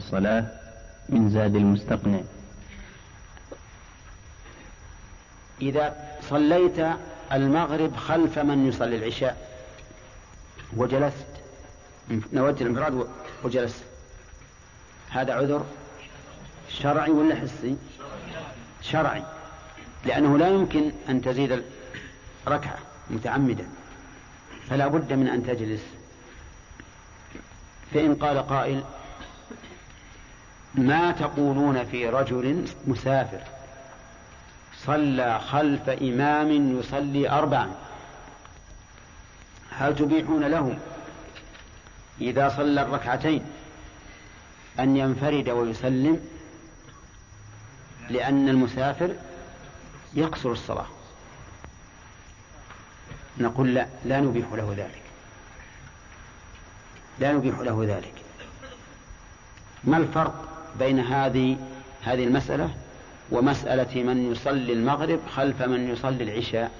الصلاة من زاد المستقنع. إذا صليت المغرب خلف من يصلي العشاء؟ وجلست. نويت الانفراد وجلست. هذا عذر شرعي ولا حسي؟ شرعي. لأنه لا يمكن أن تزيد ركعة متعمدا. فلا بد من أن تجلس. فإن قال قائل ما تقولون في رجل مسافر صلى خلف إمام يصلي أربعا؟ هل تبيحون له إذا صلى الركعتين أن ينفرد ويسلم؟ لأن المسافر يقصر الصلاة. نقول لا لا نبيح له ذلك. لا نبيح له ذلك. ما الفرق؟ بين هذه هذه المسألة ومسألة من يصلي المغرب خلف من يصلي العشاء.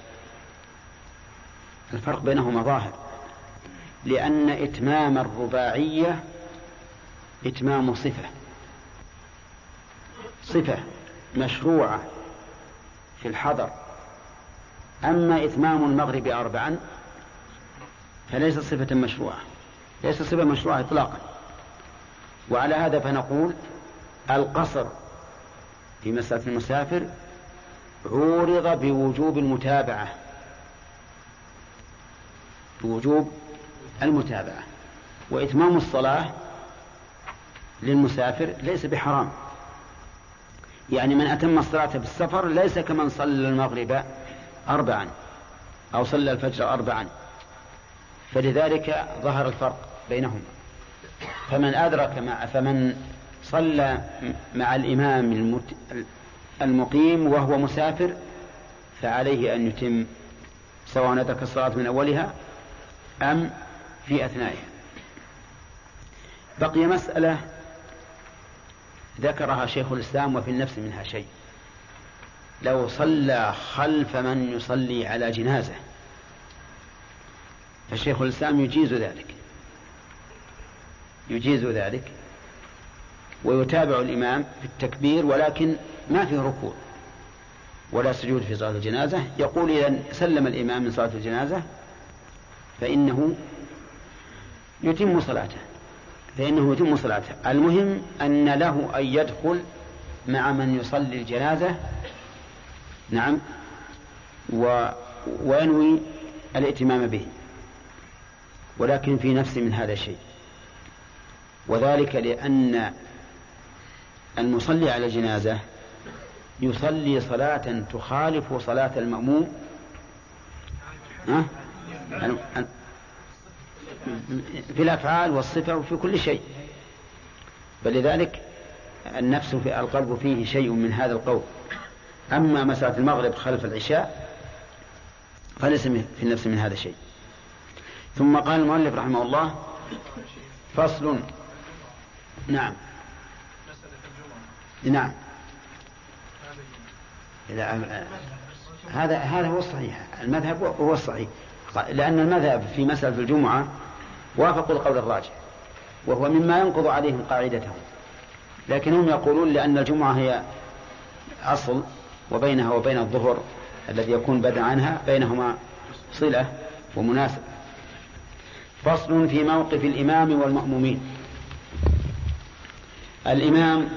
الفرق بينهما ظاهر. لأن إتمام الرباعية إتمام صفة. صفة مشروعة في الحضر. أما إتمام المغرب أربعا فليس صفة مشروعة. ليس صفة مشروعة إطلاقا. وعلى هذا فنقول القصر في مسألة المسافر عورض بوجوب المتابعة. بوجوب المتابعة. وإتمام الصلاة للمسافر ليس بحرام. يعني من أتم الصلاة بالسفر ليس كمن صلى المغرب أربعا أو صلى الفجر أربعا. فلذلك ظهر الفرق بينهما. فمن أدرك مع فمن صلى مع الإمام المقيم وهو مسافر فعليه أن يتم سواء أدرك الصلاة من أولها أم في أثنائها. بقي مسألة ذكرها شيخ الإسلام وفي النفس منها شيء. لو صلى خلف من يصلي على جنازة فشيخ الإسلام يجيز ذلك. يجيز ذلك. ويتابع الإمام في التكبير ولكن ما فيه ركوع ولا سجود في صلاة الجنازة. يقول إذا سلم الإمام من صلاة الجنازة فإنه يتم صلاته فإنه يتم صلاته. المهم أن له أن يدخل مع من يصلي الجنازة. نعم. و وينوي الائتمام به ولكن في نفس من هذا الشيء. وذلك لأن المصلي على الجنازة يصلي صلاة تخالف صلاة المأموم. ها؟ في الأفعال والصفة وفي كل شيء. فلذلك النفس في القلب فيه شيء من هذا القول. أما مسألة المغرب خلف العشاء فليس في النفس من هذا الشيء ثم قال المؤلف رحمه الله فصل. نعم. نعم. هذا هذا هو الصحيح. المذهب هو الصحيح. لأن المذهب في مسألة الجمعة وافقوا القول الراجح وهو مما ينقض عليهم قاعدتهم. لكنهم يقولون لأن الجمعة هي أصل وبينها وبين الظهر الذي يكون بدء عنها بينهما صلة ومناسبة. فصل في موقف الإمام والمأمومين. الإمام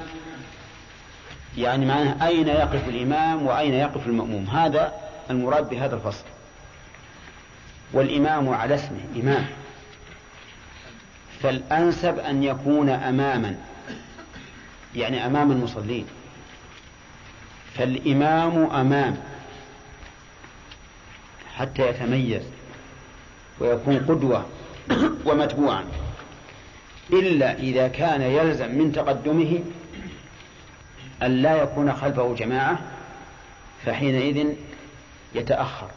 يعني معناه أين يقف الإمام وأين يقف المأموم. هذا المراد بهذا الفصل. والإمام على اسمه إمام. فالأنسب أن يكون أماما يعني أمام المصلين. فالإمام أمام حتى يتميز ويكون قدوة ومتبوعا. إلا إذا كان يلزم من تقدمه أن لا يكون خلفه جماعة فحينئذ يتأخر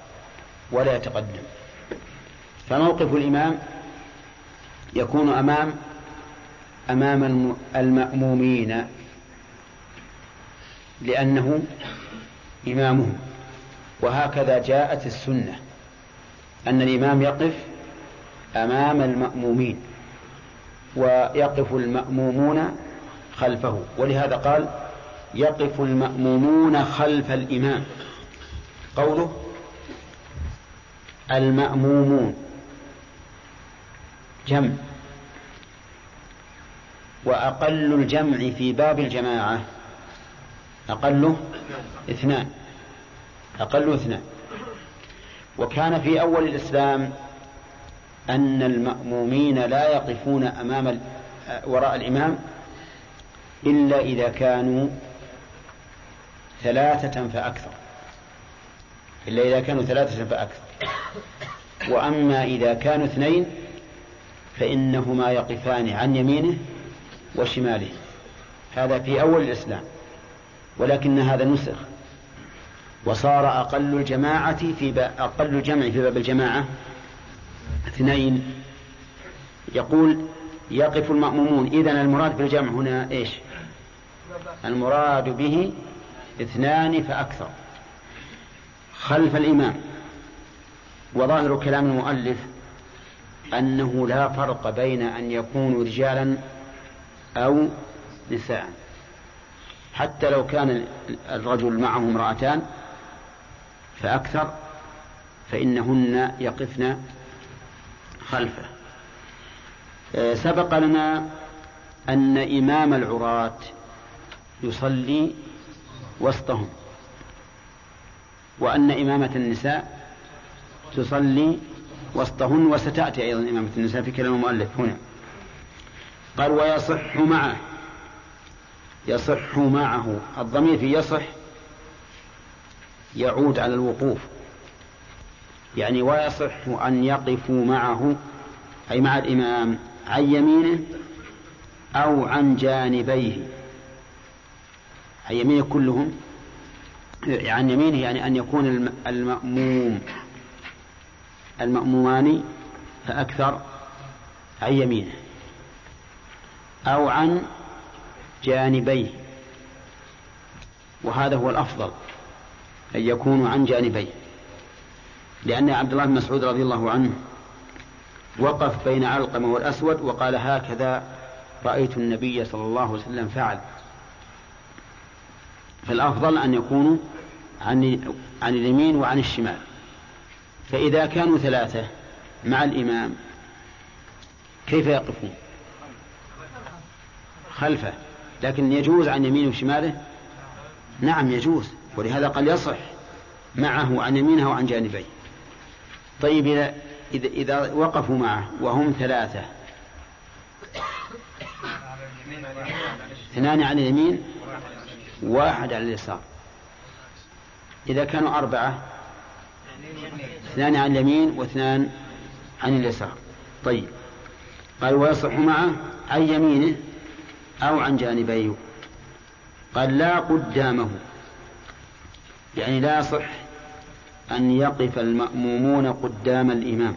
ولا يتقدم. فموقف الإمام يكون أمام أمام المأمومين لأنه إمامهم وهكذا جاءت السنة أن الإمام يقف أمام المأمومين ويقف المأمومون خلفه. ولهذا قال يقف المأمومون خلف الإمام. قوله المأمومون. جمع. وأقل الجمع في باب الجماعة. أقله اثنان. أقل اثنان. وكان في أول الإسلام أن المأمومين لا يقفون أمام وراء الإمام إلا إذا كانوا ثلاثة فأكثر. إلا إذا كانوا ثلاثة فأكثر. وأما إذا كانوا اثنين فإنهما يقفان عن يمينه وشماله. هذا في أول الإسلام. ولكن هذا نسخ. وصار أقل الجماعة في أقل الجمع في باب الجماعة اثنين. يقول يقف المأمومون. إذن المراد بالجمع هنا إيش؟ المراد به اثنان فأكثر. خلف الإمام. وظاهر كلام المؤلف أنه لا فرق بين أن يكونوا رجالا أو نساء. حتى لو كان الرجل معه امرأتان فأكثر فإنهن يقفن خلفه. آه، سبق لنا أن إمام العراة يصلي وسطهم. وأن إمامة النساء تصلي وسطهن وستأتي أيضا إمامة النساء في كلام المؤلف هنا. قال ويصح معه يصح معه. الضمير في يصح يعود على الوقوف. يعني ويصح أن يقفوا معه أي مع الإمام عن يمينه أو عن جانبيه. عن يمينه كلهم عن يمينه يعني أن يكون المأموم المأمومان فأكثر عن يمينه أو عن جانبيه. وهذا هو الأفضل أن يكونوا عن جانبيه. لأن عبد الله بن مسعود رضي الله عنه وقف بين علقمة والأسود وقال هكذا رأيت النبي صلى الله عليه وسلم فعل. فالأفضل أن يكونوا عن عن اليمين وعن الشمال. فإذا كانوا ثلاثة مع الإمام كيف يقفون؟ خلفه. لكن يجوز عن يمينه وشماله نعم يجوز. ولهذا قال يصح معه عن يمينه وعن جانبيه. طيب إذا إذا, إذا وقفوا معه وهم ثلاثة اثنان عن اليمين واحد على اليسار. إذا كانوا أربعة اثنان عن اليمين واثنان عن اليسار. طيب. قال ويصح معه عن يمينه أو عن جانبيه. قال لا قدامه. يعني لا يصح أن يقف المأمومون قدام الإمام.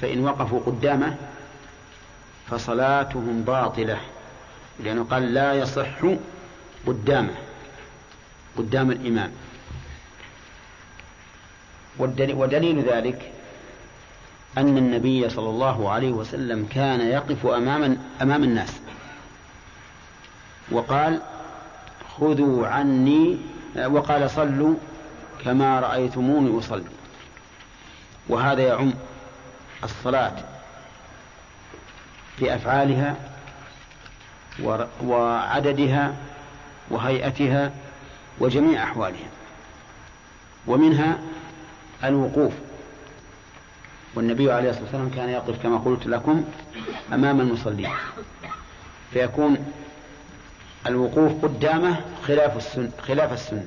فإن وقفوا قدامه فصلاتهم باطلة. لأنه قال لا يصح قدامه قدام الإمام. ودليل ذلك أن النبي صلى الله عليه وسلم كان يقف أمام أمام الناس. وقال خذوا عني وقال صلوا كما رأيتموني أصلي وهذا يعم الصلاة في أفعالها وعددها وهيئتها وجميع أحوالها. ومنها الوقوف. والنبي عليه الصلاة والسلام كان يقف كما قلت لكم أمام المصلين. فيكون الوقوف قدامه خلاف السنة, خلاف السنة.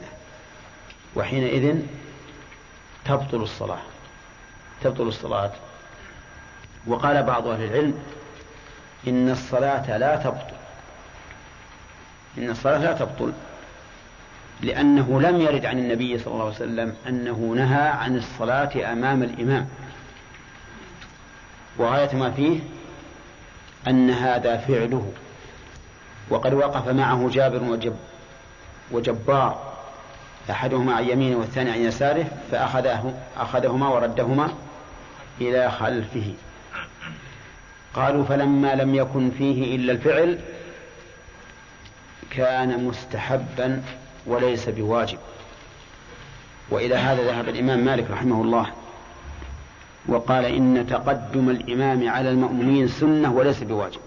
وحينئذ تبطل الصلاة. تبطل الصلاة. وقال بعض أهل العلم إن الصلاة لا تبطل. إن الصلاة لا تبطل. لأنه لم يرد عن النبي صلى الله عليه وسلم أنه نهى عن الصلاة أمام الإمام. وغاية ما فيه أن هذا فعله. وقد وقف معه جابر وجب وجبار أحدهما عن يمينه والثاني عن يساره فأخذه أخذهما وردهما إلى خلفه. قالوا فلما لم يكن فيه إلا الفعل كان مستحبا وليس بواجب. وإلى هذا ذهب الإمام مالك رحمه الله وقال إن تقدم الإمام على المأمومين سنة وليس بواجب.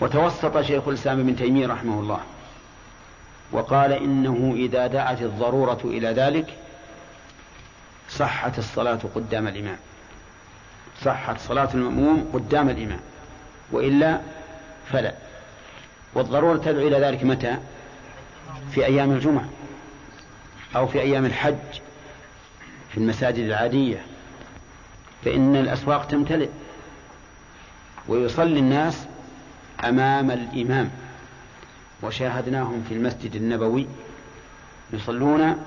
وتوسط شيخ الإسلام ابن تيمية رحمه الله وقال إنه إذا دعت الضرورة إلى ذلك صحت الصلاة قدام الإمام. صحت صلاة المأموم قدام الإمام وإلا فلا. والضرورة تدعو إلى ذلك متى؟ في أيام الجمعة أو في أيام الحج في المساجد العادية. فإن الأسواق تمتلئ ويصلي الناس أمام الإمام. وشاهدناهم في المسجد النبوي يصلون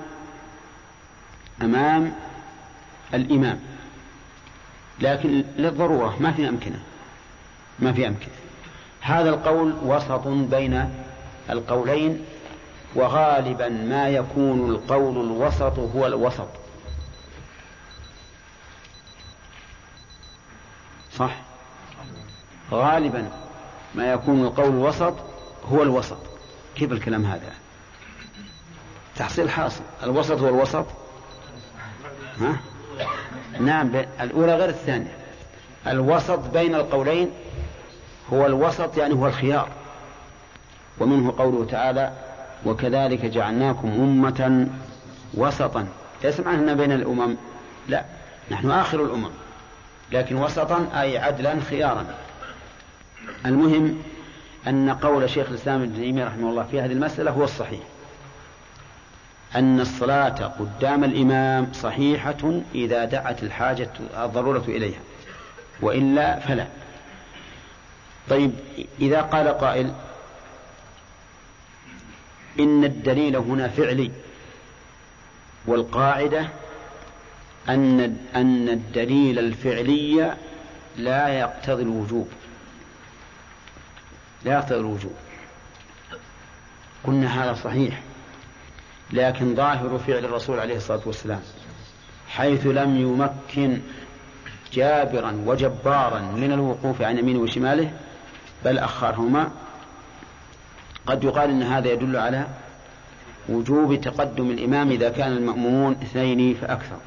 أمام الإمام. لكن للضرورة ما في أمكنة. ما في أمكنة. هذا القول وسط بين القولين وغالبا ما يكون القول الوسط هو الوسط. صح؟ غالبا ما يكون القول الوسط هو الوسط. كيف الكلام هذا؟ تحصيل حاصل. الوسط هو الوسط؟ ها؟ نعم الأولى غير الثانية. الوسط بين القولين هو الوسط يعني هو الخيار. ومنه قوله تعالى وكذلك جعلناكم أمة وسطا. ليس معنى بين الأمم. لا نحن آخر الأمم. لكن وسطا أي عدلا خيارا. المهم أن قول شيخ الإسلام ابن تيمية رحمه الله في هذه المسألة هو الصحيح. أن الصلاة قدام الإمام صحيحة إذا دعت الحاجة الضرورة إليها. وإلا فلا. طيب إذا قال قائل إن الدليل هنا فعلي والقاعدة أن أن الدليل الفعلي لا يقتضي الوجوب. لا يقتضي الوجوب. قلنا هذا صحيح لكن ظاهر فعل الرسول عليه الصلاة والسلام حيث لم يمكن جابرا وجبارا من الوقوف عن يمينه وشماله بل أخرهما. قد يقال إن هذا يدل على وجوب تقدم الإمام إذا كان المأمومون اثنين فأكثر.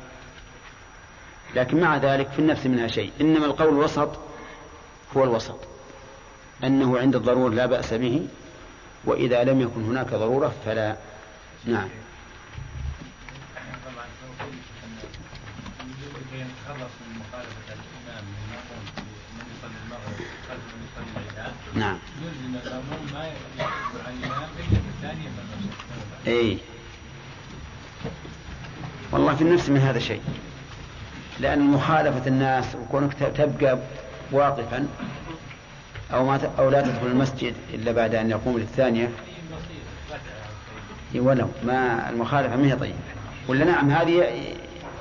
لكن مع ذلك في النفس منها شيء. إنما القول الوسط هو الوسط. أنه عند الضرورة لا بأس به وإذا لم يكن هناك ضرورة فلا. نعم. نعم. اي والله في النفس من هذا شيء. لأن مخالفة الناس وكونك تبقى واقفا أو ما أو لا تدخل المسجد إلا بعد أن يقوم للثانية. ولو ما المخالفة ما هي طيبة. ولا نعم هذه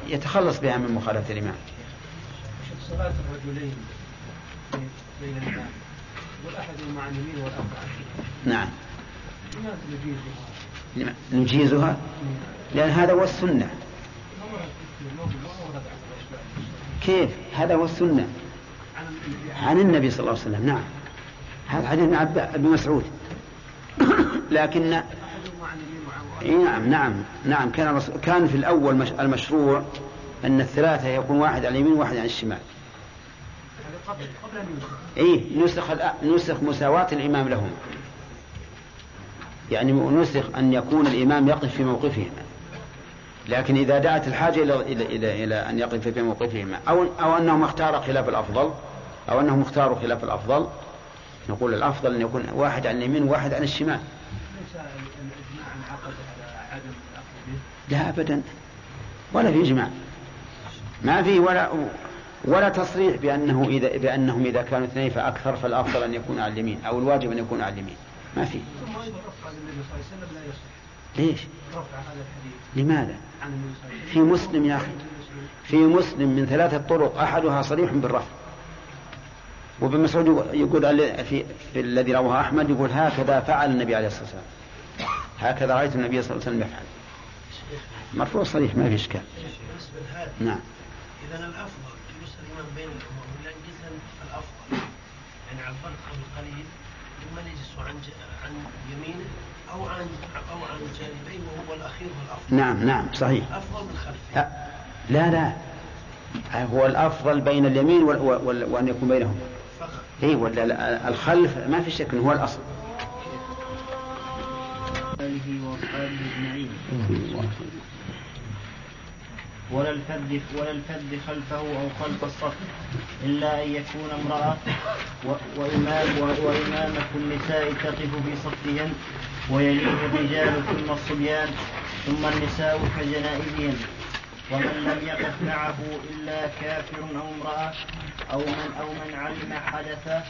يتخلص بها من مخالفة الإمام. صلاة الرجلين بين الناس والأحد مع اليمين والآخر نعم. لماذا نجيزها؟ لأن هذا هو السنة. كيف؟ هذا هو السنة. عن النبي صلى الله عليه وسلم نعم. هذا حديث ابن مسعود. لكن إيه نعم نعم نعم. كان كان في الأول مش المشروع أن الثلاثة يكون واحد على اليمين وواحد على الشمال. إيه نسخ نسخ مساواة الإمام لهم. يعني نسخ أن يكون الإمام يقف في موقفهما. لكن إذا دعت الحاجة إلى إلى إلى, إلى أن يقف في موقفهما أو أو أنهم اختاروا خلاف الأفضل أو أنهم اختاروا خلاف الأفضل نقول الأفضل أن يكون واحد على اليمين وواحد على الشمال. لا أبدا ولا في إجماع ما في ولا ولا تصريح بأنه إذا بأنهم إذا كانوا اثنين فأكثر فالأفضل أن يكون على اليمين أو الواجب أن يكون على اليمين ما في. ليش؟ لماذا؟ في مسلم يا أخي. في مسلم من ثلاثة طرق أحدها صريح بالرفع وابن مسعود يقول في, في الذي رواه أحمد يقول هكذا فعل النبي عليه الصلاة والسلام. هكذا رأيت النبي صلى الله عليه وسلم يفعل. مرفوع صريح ما في إشكال. نعم. إذا الأفضل الجمع بين الأمور ولا نقسم الأفضل. يعني عبرت قبل قليل لمن يجلس عن عن يمينه أو عن أو عن جانبيه وهو الأخير والأفضل. نعم نعم صحيح. أفضل من خلفه. لا لا, لا. هو الأفضل بين اليمين وال... وال... وأن يكون بينهم. فقط. إيه ولا لا، الخلف ما في شك هو الأصل. آله وأصحابه أجمعين. ولا الفذ ولا الفذ خلفه أو خلف الصف إلا أن يكون امرأة وإمام وإمامة النساء تقف في صفهن ويليه الرجال ثم الصبيان ثم النساء كجنائزهن. ومن لم يقف معه إلا كافر أو امرأة أو من أو من علم حدث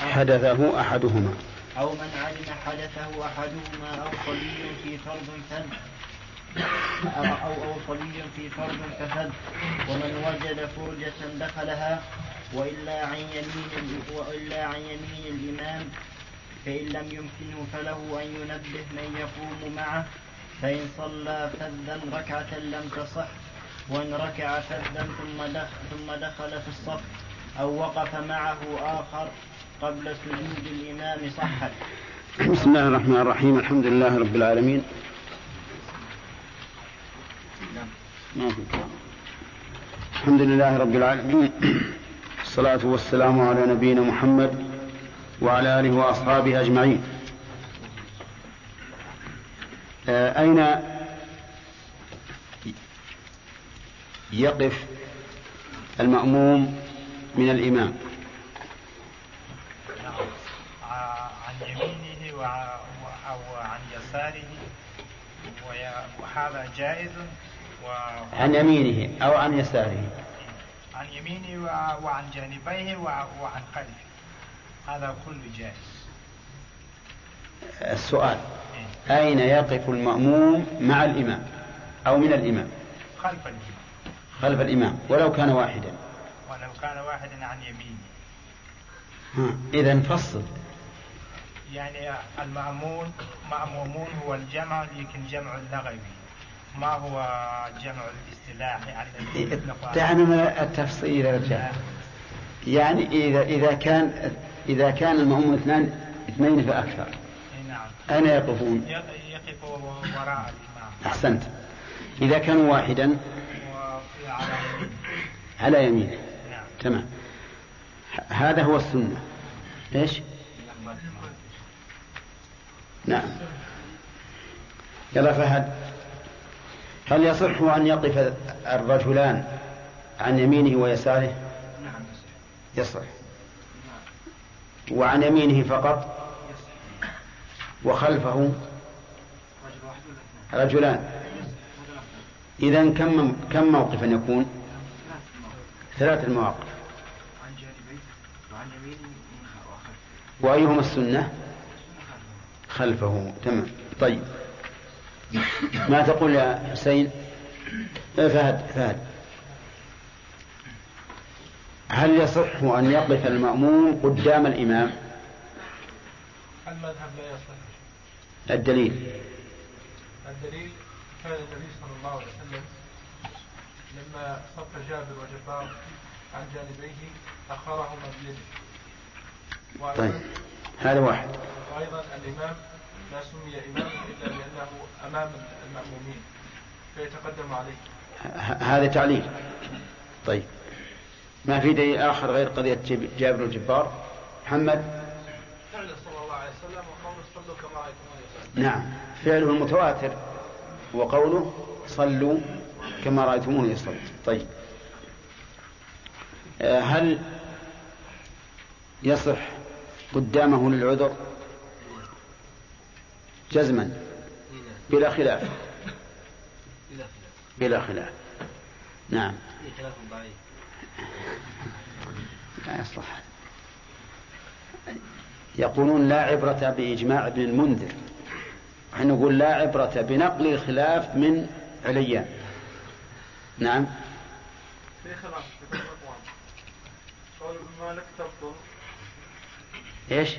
حدثه أحدهما. أو من علم حدثه أحدهما أو صبي في فرض فد أو أو صبي في فرض كفد ومن وجد فرجة دخلها وإلا عن يمين وإلا عن يمين الإمام فإن لم يمكنه فله أن ينبه من يقوم معه فإن صلى فذا ركعة لم تصح وإن ركع فذا ثم دخل, ثم دخل في الصف أو وقف معه آخر قبل سجود الإمام صحت. بسم الله الرحمن الرحيم الحمد لله رب العالمين الحمد لله رب العالمين. الصلاة والسلام على نبينا محمد وعلى آله وأصحابه أجمعين. آه، أين يقف المأموم من الإمام؟ عن يمينه وع- أو عن يساره. وهذا جائز؟ عن يمينه أو عن يساره. عن يمينه وعن جانبيه وع- وعن خلفه. هذا كله جائز. السؤال. أين يقف المأموم مع الإمام أو من الإمام؟ خلف الإمام. خلف الإمام. ولو كان واحدا. ولو كان واحدا عن يمينه. إذا فصل. يعني المأمون مأمومون هو الجمع لكن جمع اللغوي ما هو جمع الذي يطلق عليه. دعنا التفصيل يا رجال. يعني إذا إذا كان إذا كان المأموم اثنان اثنين فأكثر نعم. أين يقفون؟ يقف وراء الإمام. أحسنت. إذا كانوا واحدا على يمينه على يمينه نعم. تمام. هذا هو السنة. إيش؟ نعم. يلا فهد. هل يصح أن يقف الرجلان عن يمينه ويساره؟ يصح. وعن يمينه فقط؟ وخلفه؟ رجلان. إذا كم كم موقفا يكون؟ ثلاث المواقف. وأيهما السنة؟ خلفه. تمام. طيب. ما تقول يا حسين؟ إيه فهد فهد. هل يصح أن يقف المأموم قدام الإمام؟ المذهب لا يصح. الدليل. الدليل كان النبي صلى الله عليه وسلم لما صف جابر وجبار عن جانبيه أخرهما بيده. طيب هذا واحد. وأيضا الإمام لا سمي إماما إلا لأنه أمام المأمومين فيتقدم عليه. ه- هذا تعليل. طيب. ما في دليل آخر غير قضية جابر الجبار محمد؟ فعل صلى الله عليه وسلم وقوله صلوا كما رأيتموني يصلي نعم. فعله المتواتر وقوله صلوا كما رأيتموني يصلي طيب. آه، هل يصح قدامه للعذر؟ جزما. بلا خلاف. بلا خلاف. نعم. خلاف ضعيف لا يصلح. يقولون لا عبرة بإجماع ابن المنذر. نحن نقول لا عبرة بنقل الخلاف من عليان نعم. في خلاف. قول مالك تبطل. إيش؟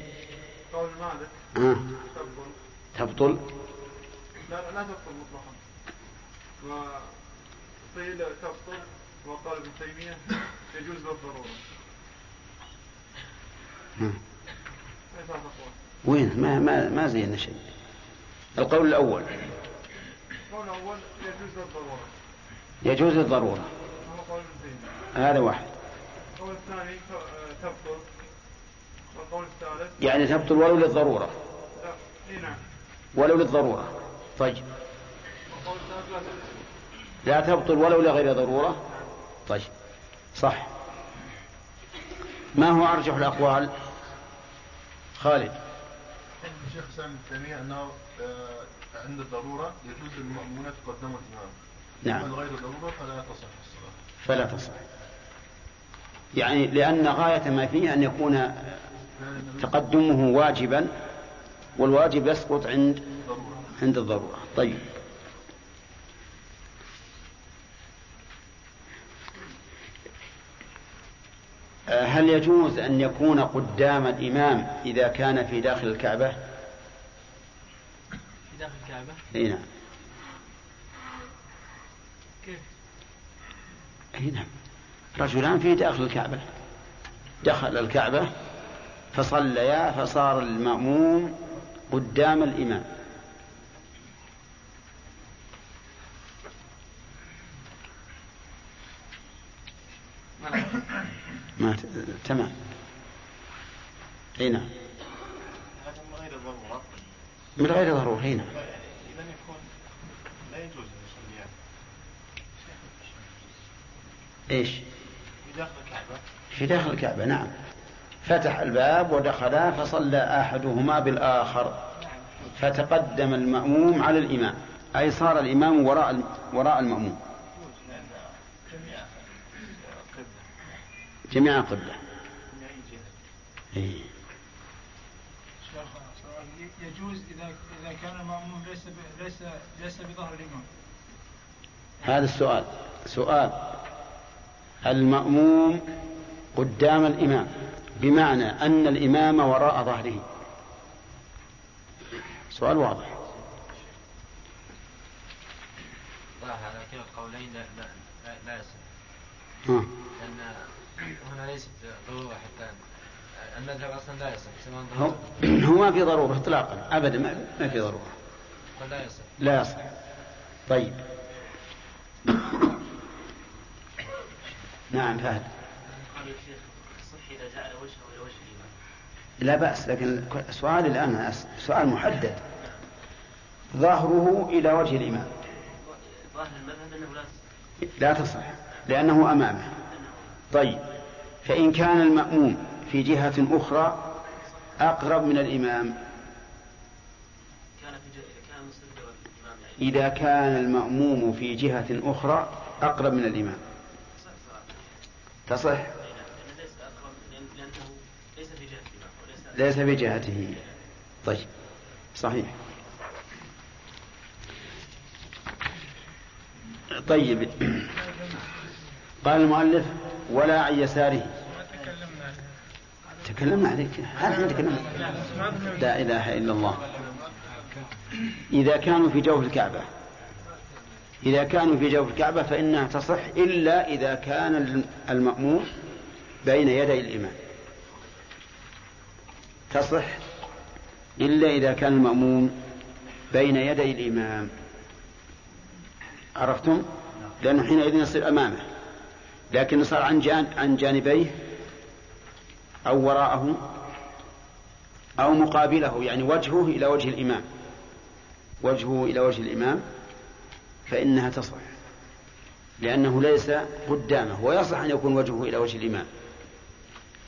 قول مالك آه. تبطل. تبطل لا لا تبطل مطلقا. وقيل تبطل وقال ابن تيمية يجوز بالضرورة. وين؟ ما ما ما زينا شيء. القول الأول. القول الأول يجوز للضرورة يجوز للضرورة هذا واحد. القول الثاني تبطل والقول الثالث؟ يعني تبطل ولو للضرورة. لا اي نعم. ولو للضرورة. طيب. لا تبطل ولو لغير ضرورة. طيب. صح. ما هو أرجح الأقوال؟ خالد. الشيخ سامي الثانية أنه آه، عند الضرورة يجوز للمأمونة تقدم الإمام. نعم. من غير ضرورة فلا تصح الصلاة. فلا تصح. يعني لأن غاية ما فيه أن يكون تقدمه واجبا والواجب يسقط عند عند الضرورة. طيب. آه، هل يجوز أن يكون قدام الإمام إذا كان في داخل الكعبة؟ في داخل الكعبة؟ أي نعم. كيف؟ أي نعم. رجلان في داخل الكعبة. دخل الكعبة فصليا فصار المأموم قدام الإمام. ما. تمام. أي نعم. من غير ضرورة من غير ضرورة نعم. إذا يكون لا يجوز إيش؟ في داخل الكعبة. في داخل الكعبة نعم. فتح الباب ودخلا فصلى أحدهما بالآخر. فتقدم المأموم على الإمام. أي صار الإمام وراء وراء المأموم. جميع جهة إيه. يجوز إذا إذا كان المأموم ليس ليس ليس بظهر الإمام. هذا السؤال. سؤال. المأموم قدام الإمام. بمعنى أن الإمام وراء ظهره. سؤال واضح. صح على كلا القولين لا لا لا, لا يصح. ها. لأن هنا ليست ضرورة حتى المذهب أصلا لا يصح هو, ما في ضرورة إطلاقا أبدا ما, في ضرورة. فلا يصح. لا يصح. طيب. نعم فهد. لا بأس لكن سؤالي الآن سؤال محدد. ظهره إلى وجه الإمام. ظاهر المذهب أنه لا تصح لا تصح لأنه أمامه. طيب فإن كان المأموم في جهة أخرى أقرب من الإمام؟ إذا كان المأموم في جهة أخرى أقرب من الإمام. تصح لأنه ليس أقرب لأن- لأنه ليس في جهة الإمام وليس ليس بجهته. طيب. صحيح. طيب. قال المؤلف ولا عن يساره. تكلمنا عليك. هل إحنا تكلمنا. لا إله إلا الله. إذا كانوا في جوف الكعبة. إذا كانوا في جوف الكعبة فإنها تصح إلا إذا كان الماموم بين يدي الإمام. تصح إلا إذا كان المأموم بين يدي الإمام. عرفتم؟ لأنه حينئذ يصير أمامه. لكن صار عن جان عن جانبيه أو وراءه أو مقابله يعني وجهه إلى وجه الإمام. وجهه إلى وجه الإمام فإنها تصح. لأنه ليس قدامه ويصح أن يكون وجهه إلى وجه الإمام.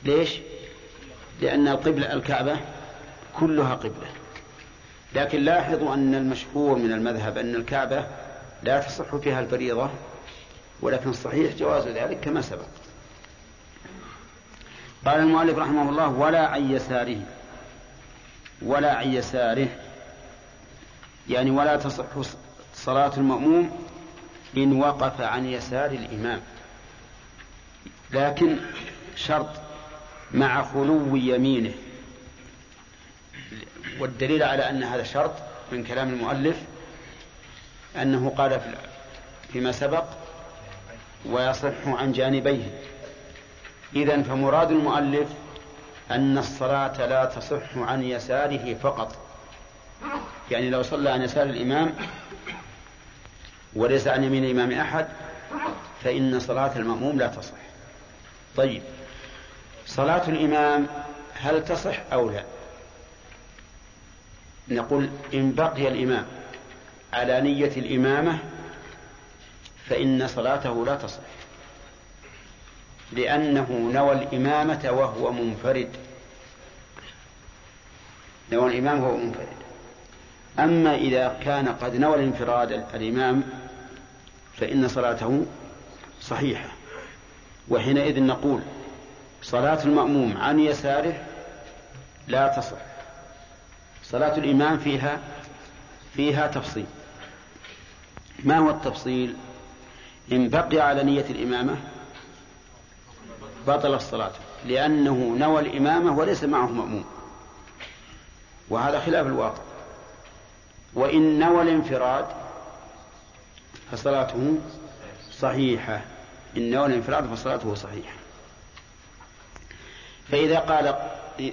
ليش؟ لأن القبلة الكعبة كلها قبلة. لكن لاحظوا أن المشهور من المذهب أن الكعبة لا تصح فيها الفريضة ولكن الصحيح جواز ذلك كما سبق. قال المؤلف رحمه الله ولا عن يساره ولا عن يساره. يعني ولا تصح صلاة المأموم إن وقف عن يسار الإمام. لكن شرط مع خلو يمينه. والدليل على أن هذا شرط من كلام المؤلف أنه قال في- فيما سبق ويصح عن جانبيه. إذا فمراد المؤلف أن الصلاة لا تصح عن يساره فقط. يعني لو صلى عن يسار الإمام وليس عن يمين الإمام أحد فإن صلاة المأموم لا تصح. طيب. صلاة الإمام هل تصح أو لا؟ نقول إن بقي الإمام على نية الإمامة فإن صلاته لا تصح لأنه نوى الإمامة وهو منفرد. نوى الإمام وهو منفرد. أما إذا كان قد نوى الانفراد الإمام فإن صلاته صحيحة. وحينئذ نقول صلاة المأموم عن يساره لا تصح. صلاة الإمام فيها فيها تفصيل. ما هو التفصيل؟ إن بقي على نية الإمامة بطل الصلاة لأنه نوى الإمامة وليس معه مأموم. وهذا خلاف الواقع. وإن نوى الانفراد فصلاته صحيحة. إن نوى الانفراد فصلاته صحيحة. فإذا قال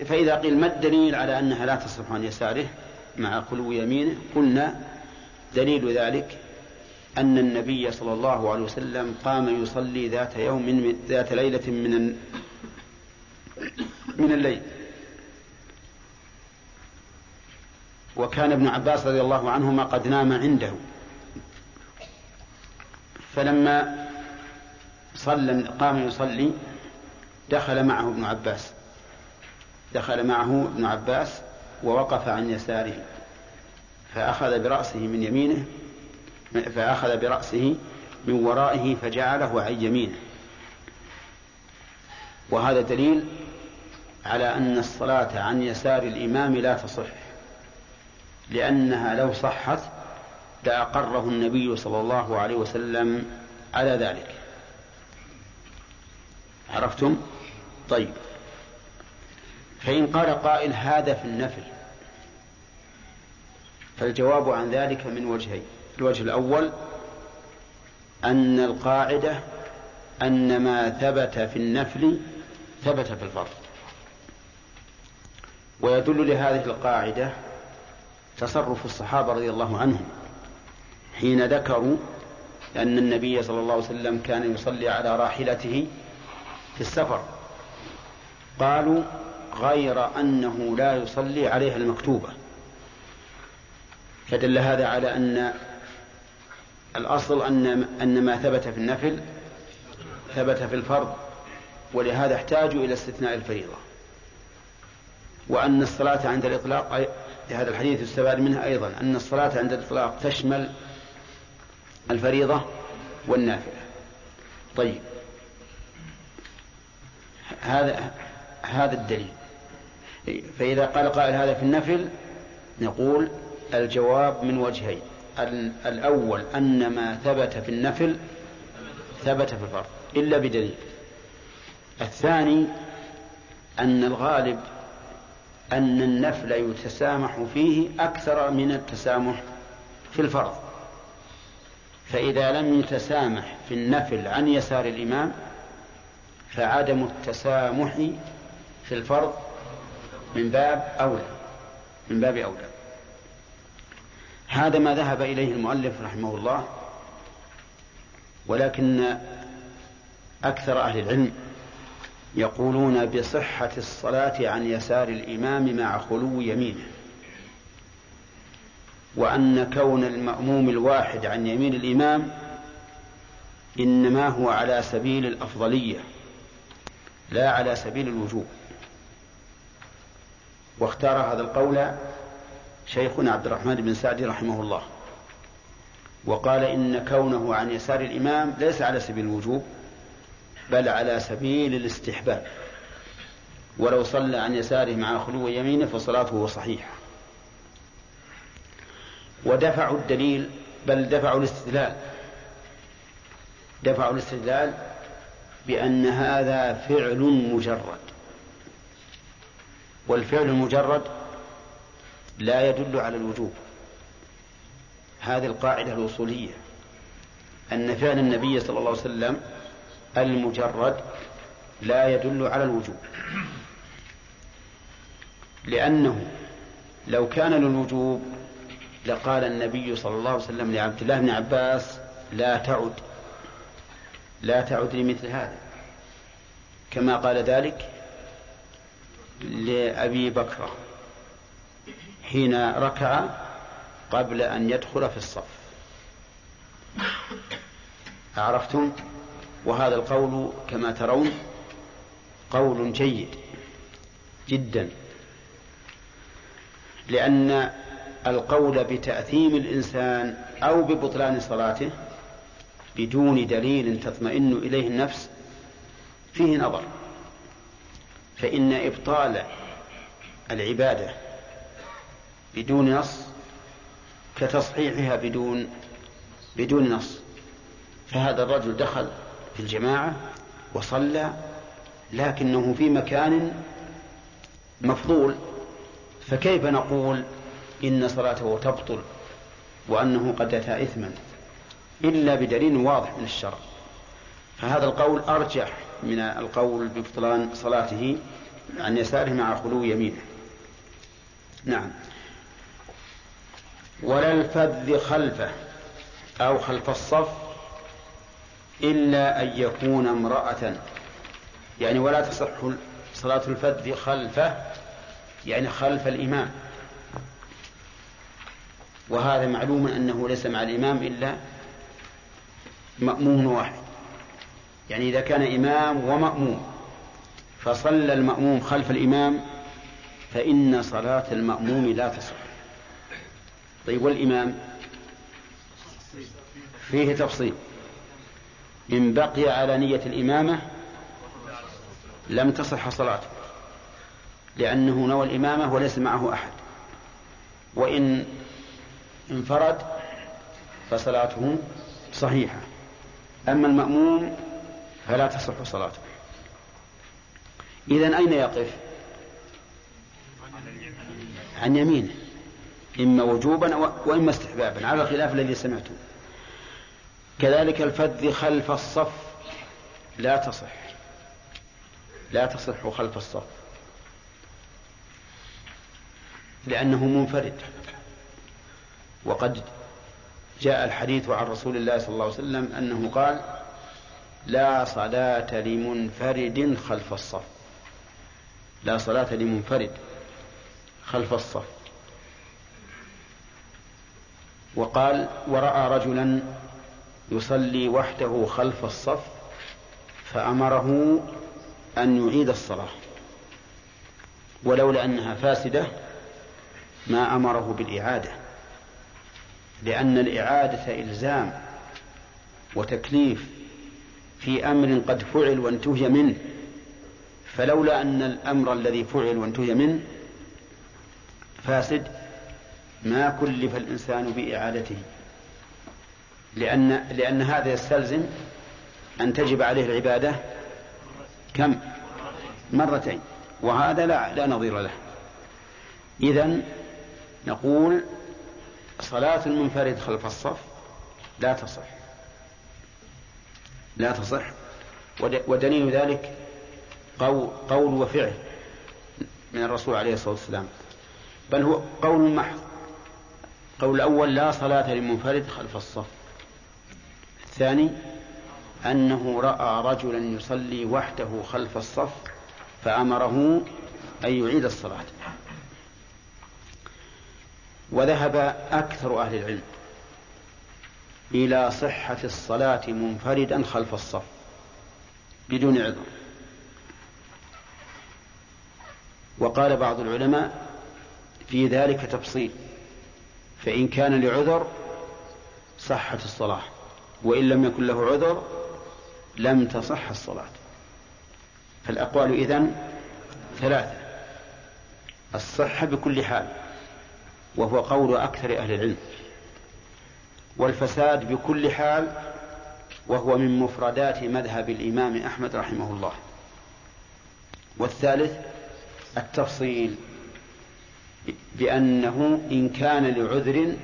فإذا قيل ما الدليل على أنها لا تصرف عن يساره مع خلو يمينه قلنا دليل ذلك أن النبي صلى الله عليه وسلم قام يصلي ذات يوم من ذات ليلة من من الليل. وكان ابن عباس رضي الله عنهما قد نام عنده. فلما صلى قام يصلي دخل معه ابن عباس. دخل معه ابن عباس ووقف عن يساره. فأخذ برأسه من يمينه فأخذ برأسه من ورائه فجعله عن يمينه. وهذا دليل على أن الصلاة عن يسار الإمام لا تصح لأنها لو صحت لأقره النبي صلى الله عليه وسلم على ذلك. عرفتم؟ طيب. فإن قال قائل هذا في النفل فالجواب عن ذلك من وجهين. الوجه الأول أن القاعدة أن ما ثبت في النفل ثبت في الفرض. ويدل لهذه القاعدة تصرف الصحابة رضي الله عنهم حين ذكروا أن النبي صلى الله عليه وسلم كان يصلي على راحلته في السفر. قالوا غير أنه لا يصلي عليها المكتوبة. فدل هذا على أن الأصل أن أن ما ثبت في النفل ثبت في الفرض ولهذا احتاجوا إلى استثناء الفريضة. وأن الصلاة عند الإطلاق هذا الحديث يستفاد منها أيضا أن الصلاة عند الإطلاق تشمل الفريضة والنافلة. طيب. هذا هذا الدليل. فإذا قال قائل هذا في النفل نقول الجواب من وجهين. الأول أن ما ثبت في النفل ثبت في الفرض إلا بدليل. الثاني أن الغالب أن النفل يتسامح فيه أكثر من التسامح في الفرض. فإذا لم يتسامح في النفل عن يسار الإمام فعدم التسامح في الفرض من باب أولى من باب أولى. هذا ما ذهب إليه المؤلف رحمه الله ولكن أكثر أهل العلم يقولون بصحة الصلاة عن يسار الإمام مع خلو يمينه وأن كون المأموم الواحد عن يمين الإمام إنما هو على سبيل الأفضلية لا على سبيل الوجوب. واختار هذا القول شيخنا عبد الرحمن بن سعدي رحمه الله. وقال إن كونه عن يسار الإمام ليس على سبيل الوجوب بل على سبيل الاستحباب. ولو صلى عن يساره مع خلو يمينه فصلاته صحيحة. ودفعوا الدليل بل دفعوا الاستدلال. دفعوا الاستدلال بأن هذا فعل مجرد. والفعل المجرد لا يدل على الوجوب. هذه القاعدة الأصولية أن فعل النبي صلى الله عليه وسلم المجرد لا يدل على الوجوب. لأنه لو كان للوجوب لقال النبي صلى الله عليه وسلم لعبد الله بن عباس لا تعد لا تعد لمثل هذا. كما قال ذلك لأبي بكر حين ركع قبل أن يدخل في الصف. عرفتم؟ وهذا القول كما ترون قول جيد جدا لأن القول بتأثيم الإنسان أو ببطلان صلاته بدون دليل تطمئن إليه النفس فيه نظر. فإن إبطال العبادة بدون نص كتصحيحها بدون بدون نص. فهذا الرجل دخل في الجماعة وصلى لكنه في مكان مفضول. فكيف نقول إن صلاته تبطل وأنه قد أتى إثما؟ إلا بدليل واضح من الشرع. فهذا القول أرجح من القول ببطلان صلاته عن يساره مع خلو يمينه. نعم. ولا الفذ خلفه أو خلف الصف إلا أن يكون امرأة. يعني ولا تصح صلاة الفذ خلفه يعني خلف الإمام. وهذا معلوم أنه ليس مع الإمام إلا مأموم واحد. يعني إذا كان إمام ومأموم فصلى المأموم خلف الإمام فإن صلاة المأموم لا تصح. طيب والإمام؟ فيه تفصيل. إن بقي على نية الإمامة لم تصح صلاته لأنه نوى الإمامة وليس معه أحد. وإن انفرد فصلاته صحيحة. أما المأموم فلا تصح صلاته. إذا أين يقف؟ عن يمينه إما وجوبا وإما استحبابا على الخلاف الذي سمعته. كذلك الفذ خلف الصف لا تصح. لا تصح خلف الصف. لأنه منفرد. وقد جاء الحديث عن رسول الله صلى الله عليه وسلم أنه قال لا صلاة لمنفرد خلف الصف. لا صلاة لمنفرد خلف الصف. وقال ورأى رجلا يصلي وحده خلف الصف فأمره أن يعيد الصلاة. ولولا أنها فاسدة ما أمره بالإعادة لأن الإعادة إلزام وتكليف في أمر قد فعل وانتهي منه فلولا أن الأمر الذي فعل وانتهي منه فاسد ما كلف الإنسان بإعادته لأن لأن هذا يستلزم أن تجب عليه العبادة كم؟ مرتين وهذا لا لا نظير له. إذا نقول صلاة المنفرد خلف الصف لا تصح لا تصح. ودليل ذلك قول وفعل من الرسول عليه الصلاة والسلام. بل هو قول محض. قول الأول لا صلاة للمنفرد خلف الصف. الثاني أنه رأى رجلا يصلي وحده خلف الصف فأمره أن يعيد الصلاة. وذهب أكثر أهل العلم. إلى صحة الصلاة منفردا خلف الصف بدون عذر. وقال بعض العلماء في ذلك تفصيل فإن كان لعذر صحت الصلاة وإن لم يكن له عذر لم تصح الصلاة. فالأقوال إذن ثلاثة الصحة بكل حال وهو قول أكثر أهل العلم. والفساد بكل حال وهو من مفردات مذهب الإمام أحمد رحمه الله. والثالث التفصيل بأنه إن كان لعذر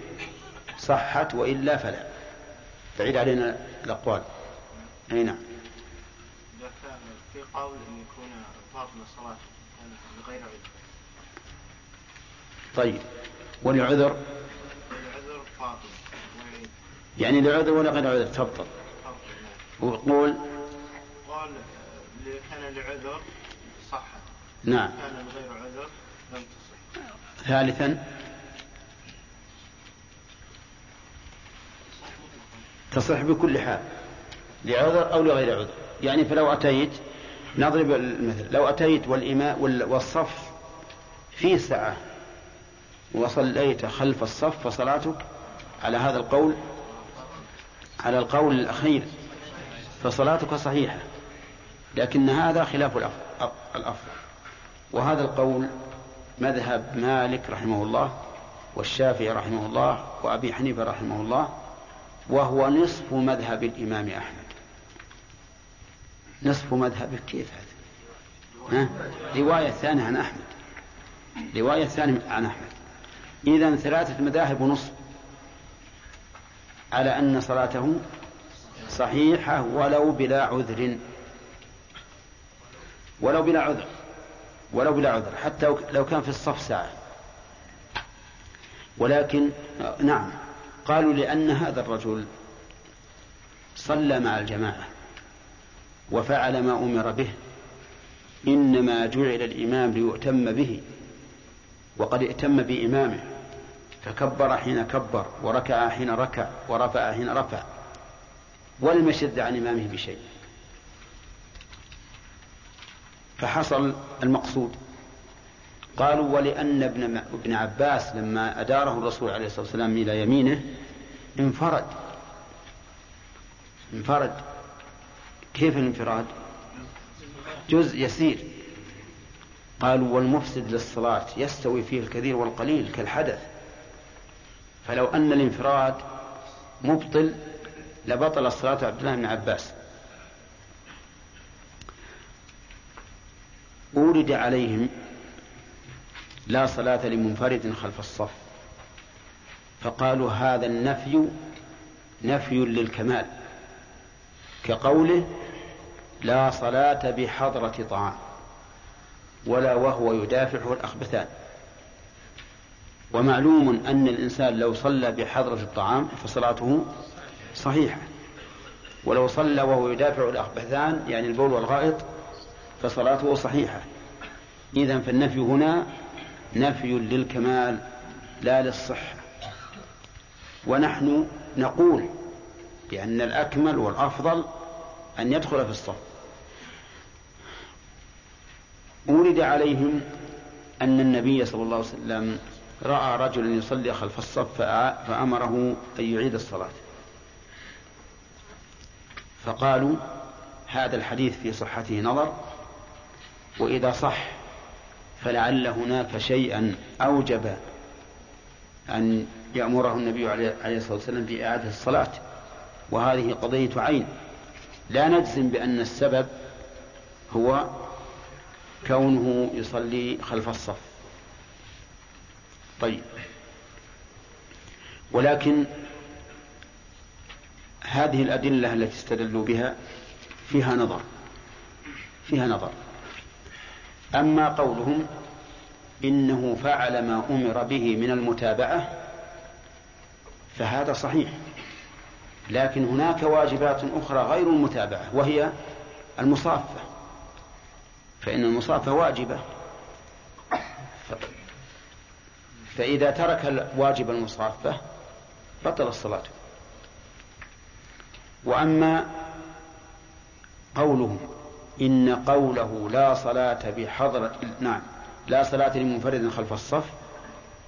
صحت وإلا فلا. بعيد علينا الأقوال. أي نعم. في قول أن يكون باطل الصلاة لغير عذر. طيب. ولعذر العذر باطل يعني لعذر ولا غير عذر نعم وقول؟ قال كان لعذر صحت نعم. كان لغير عذر لم تصح. ثالثا؟ تصح بكل حال لعذر أو لغير عذر. يعني فلو أتيت نضرب المثل لو أتيت والإماء وال- والصف في سعة وصليت خلف الصف فصلاتك على هذا القول على القول الأخير فصلاتك صحيحة لكن هذا خلاف الأف- أف- الأفضل. وهذا القول مذهب مالك رحمه الله والشافعي رحمه الله وأبي حنيفة رحمه الله وهو نصف مذهب الإمام أحمد. نصف مذهبه كيف هذا؟ ها؟ رواية ثانية عن أحمد. رواية ثانية عن أحمد. إذا ثلاثة مذاهب ونصف. على أن صلاته صحيحة ولو بلا عذر. ولو بلا عذر. ولو بلا عذر. حتى لو كان في الصف ساعة. ولكن نعم. قالوا لأن هذا الرجل صلى مع الجماعة وفعل ما أمر به. إنما جعل الإمام ليؤتم به. وقد ائتم بإمامه. فكبر حين كبر وركع حين ركع ورفع حين رفع. ولم يشد عن إمامه بشيء. فحصل المقصود. قالوا ولأن ابن ابن عباس لما أداره الرسول عليه الصلاة والسلام إلى يمينه انفرد. انفرد. كيف الانفراد؟ جزء يسير. قالوا والمفسد للصلاة يستوي فيه الكثير والقليل كالحدث. فلو أن الانفراد مبطل لبطل الصلاة عبد الله بن عباس. أورد عليهم لا صلاة لمنفرد خلف الصف فقالوا هذا النفي نفي للكمال كقوله لا صلاة بحضرة طعام ولا وهو يدافعه الأخبثان ومعلوم أن الإنسان لو صلى بحضرة الطعام فصلاته صحيحة. ولو صلى وهو يدافع الأخبثان يعني البول والغائط فصلاته صحيحة. إذا فالنفي هنا نفي للكمال لا للصحة. ونحن نقول بأن الأكمل والأفضل أن يدخل في الصف. ولد عليهم أن النبي صلى الله عليه وسلم رأى رجلا يصلي خلف الصف فأ- فأمره أن يعيد الصلاة. فقالوا هذا الحديث في صحته نظر وإذا صح فلعل هناك شيئا أوجب أن يأمره النبي عليه عليه الصلاة والسلام بإعادة الصلاة. وهذه قضية عين. لا نجزم بأن السبب هو كونه يصلي خلف الصف. طيب. ولكن هذه الأدلة التي استدلوا بها فيها نظر فيها نظر. أما قولهم إنه فعل ما أمر به من المتابعة فهذا صحيح لكن هناك واجبات أخرى غير المتابعة وهي المصافة. فإن المصافة واجبة ف- فإذا ترك واجب المصافة بطل الصلاة. وأما قولهم إن قوله لا صلاة بحضرة نعم لا صلاة لمنفرد خلف الصف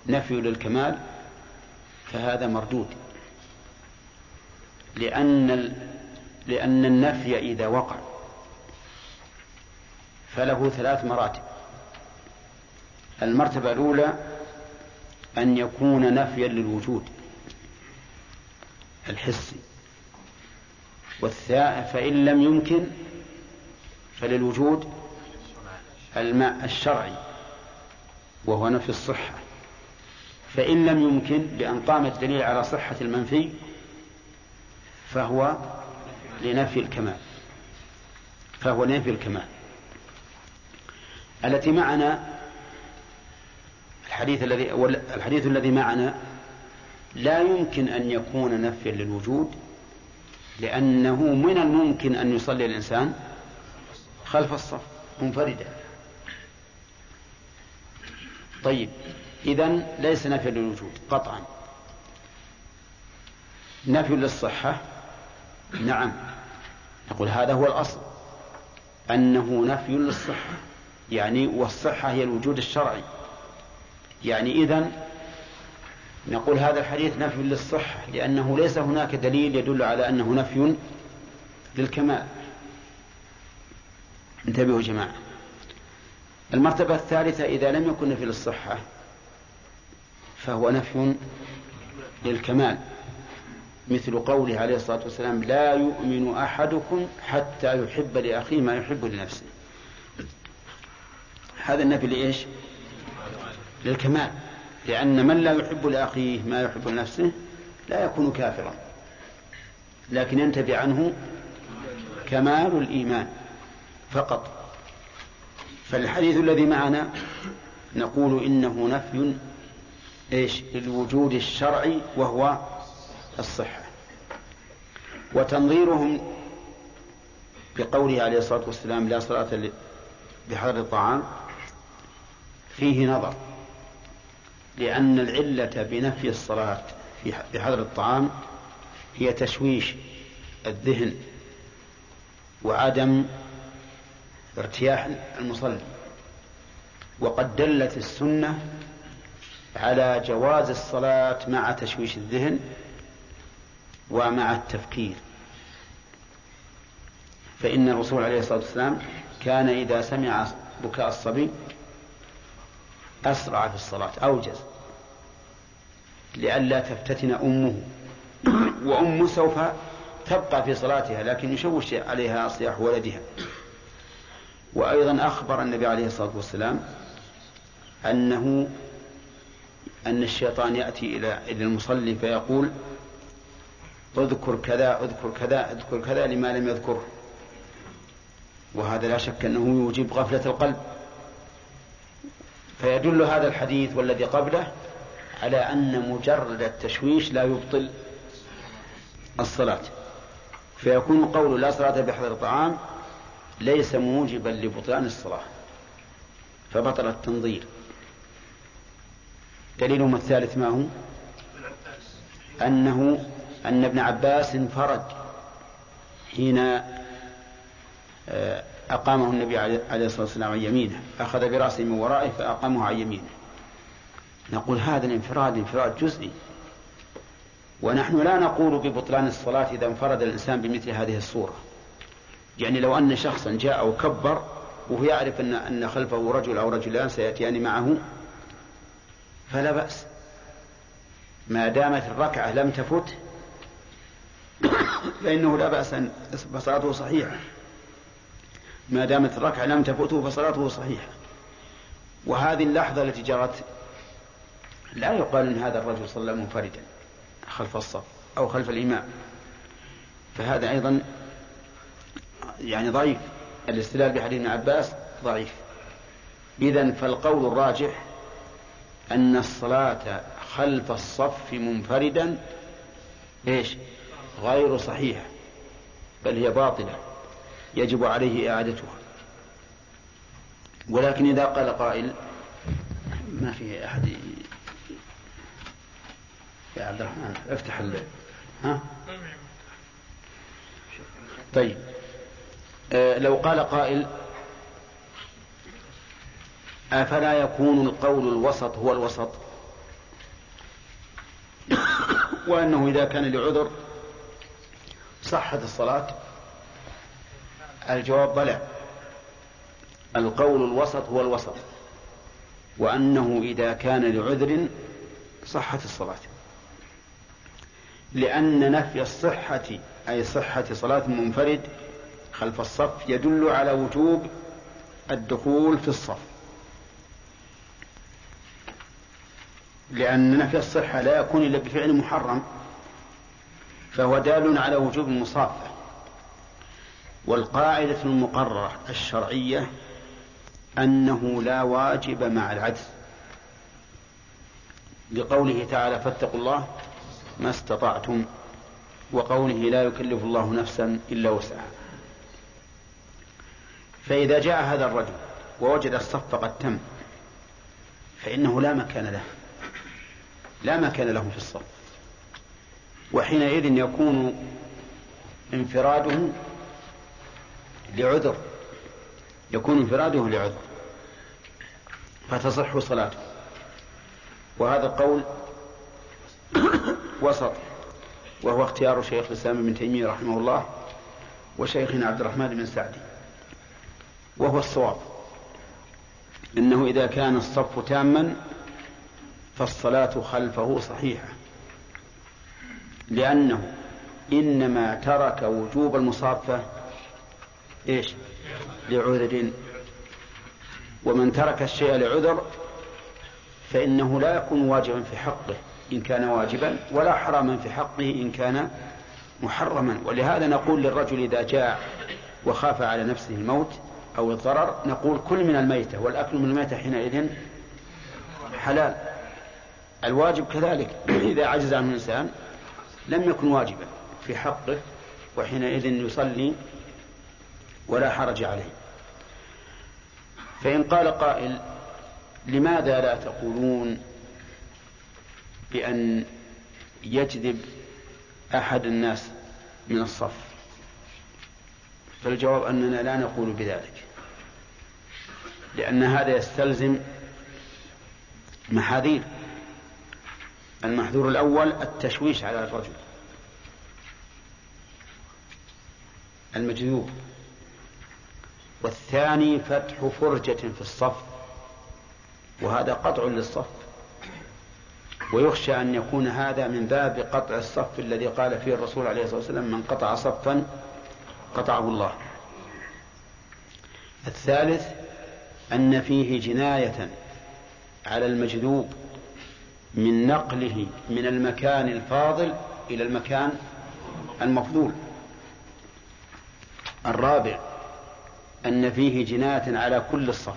نفي للكمال فهذا مردود. لأن ال... لأن النفي إذا وقع فله ثلاث مراتب. المرتبة الأولى أن يكون نفيا للوجود الحسي والثاء فإن لم يمكن فللوجود الماء الشرعي وهو نفي الصحة. فإن لم يمكن بأن قام الدليل على صحة المنفي فهو لنفي الكمال. فهو لنفي الكمال. التي معنا الحديث الذي الحديث الذي معنا لا يمكن أن يكون نفيا للوجود لأنه من الممكن أن يصلي الإنسان خلف الصف منفردا. طيب إذا ليس نفيا للوجود قطعا. نفي للصحة؟ نعم. نقول هذا هو الأصل. أنه نفي للصحة يعني والصحة هي الوجود الشرعي. يعني إذن نقول هذا الحديث نفي للصحة لأنه ليس هناك دليل يدل على أنه نفي للكمال. انتبهوا جماعة. المرتبة الثالثة إذا لم يكن نفي للصحة فهو نفي للكمال. مثل قوله عليه الصلاة والسلام لا يؤمن أحدكم حتى يحب لأخيه ما يحب لنفسه. هذا النفي لإيش؟ للكمال لأن من لا يحب لأخيه ما يحب لنفسه لا يكون كافرا. لكن ينتفي عنه كمال الإيمان فقط. فالحديث الذي معنا نقول إنه نفي إيش؟ للوجود الشرعي وهو الصحة. وتنظيرهم بقوله عليه الصلاة والسلام لا صلاة بحضر الطعام فيه نظر. لأن العلة بنفي الصلاة في بحضر الطعام هي تشويش الذهن وعدم ارتياح المصلي. وقد دلت السنة على جواز الصلاة مع تشويش الذهن ومع التفكير. فإن الرسول عليه الصلاة والسلام كان إذا سمع بكاء الصبي أسرع في الصلاة أوجز. لئلا تفتتن أمه. وأمه سوف تبقى في صلاتها لكن يشوش عليها صياح ولدها. وأيضا أخبر النبي عليه الصلاة والسلام أنه أن الشيطان يأتي إلى إلى المصلي فيقول اذكر كذا اذكر كذا اذكر كذا لما لم يذكره. وهذا لا شك أنه يوجب غفلة القلب. فيدل هذا الحديث والذي قبله على أن مجرد التشويش لا يبطل الصلاة. فيكون قول لا صلاة بحضر الطعام ليس موجبا لبطلان الصلاة. فبطل التنظير. دليلهم الثالث ما هو؟ أنه أن ابن عباس انفرد حين آه، أقامه النبي عليه الصلاة والسلام عن يمينه أخذ برأسه من ورائه فأقامه عن يمينه. نقول هذا الانفراد انفراد جزئي. ونحن لا نقول ببطلان الصلاة إذا انفرد الإنسان بمثل هذه الصورة. يعني لو أن شخصا جاء وكبر وهو يعرف أن أن خلفه رجل أو رجلان سيأتيان معه فلا بأس. ما دامت الركعة لم تفت فإنه لا بأس أن فصلاته صحيحة. ما دامت الركعة لم تفته فصلاته صحيحة. وهذه اللحظة التي جرت لا يقال أن هذا الرجل صلى منفردا خلف الصف أو خلف الإمام. فهذا أيضا يعني ضعيف. الاستدلال بحديث ابن عباس ضعيف. إذا فالقول الراجح أن الصلاة خلف الصف منفردا إيش؟ غير صحيحة بل هي باطلة. يجب عليه إعادتها. ولكن إذا قال قائل ما في أحد يا عبد الرحمن افتح ال ها؟ طيب. آه لو قال قائل أفلا يكون القول الوسط هو الوسط؟ وأنه إذا كان لعذر صحت الصلاة الجواب بلى القول الوسط هو الوسط. وأنه إذا كان لعذر صحت الصلاة. لأن نفي الصحة أي صحة صلاة منفرد خلف الصف يدل على وجوب الدخول في الصف. لأن نفي الصحة لا يكون إلا بفعل محرم فهو دال على وجوب المصافة والقاعدة المقررة الشرعية أنه لا واجب مع العجز لقوله تعالى فاتقوا الله ما استطعتم وقوله لا يكلف الله نفسا إلا وسعها. فإذا جاء هذا الرجل ووجد الصف قد تم فإنه لا مكان له لا مكان له في الصف. وحينئذ يكون انفراده لعذر يكون انفراده لعذر فتصح صلاته. وهذا القول وسط وهو اختيار شيخ الإسلام ابن تيمية رحمه الله وشيخنا عبد الرحمن بن سعدي وهو الصواب. إنه إذا كان الصف تاما فالصلاة خلفه صحيحة لأنه إنما ترك وجوب المصافة إيش؟ لعذر. ومن ترك الشيء لعذر فإنه لا يكون واجبا في حقه إن كان واجبا ولا حراما في حقه إن كان محرما. ولهذا نقول للرجل إذا جاء وخاف على نفسه الموت أو الضرر نقول كل من الميتة والأكل من الميتة حينئذ حلال. الواجب كذلك. إذا عجز عنه الإنسان لم يكن واجبا في حقه وحينئذ يصلي ولا حرج عليه. فإن قال قائل لماذا لا تقولون بأن يجذب أحد الناس من الصف؟ فالجواب أننا لا نقول بذلك لأن هذا يستلزم محاذير. المحذور الأول التشويش على الرجل المجذوب والثاني فتح فرجة في الصف وهذا قطع للصف. ويخشى أن يكون هذا من باب قطع الصف الذي قال فيه الرسول عليه الصلاة والسلام من قطع صفا قطعه الله. الثالث أن فيه جناية على المجذوب من نقله من المكان الفاضل إلى المكان المفضول. الرابع أن فيه جناية على كل الصف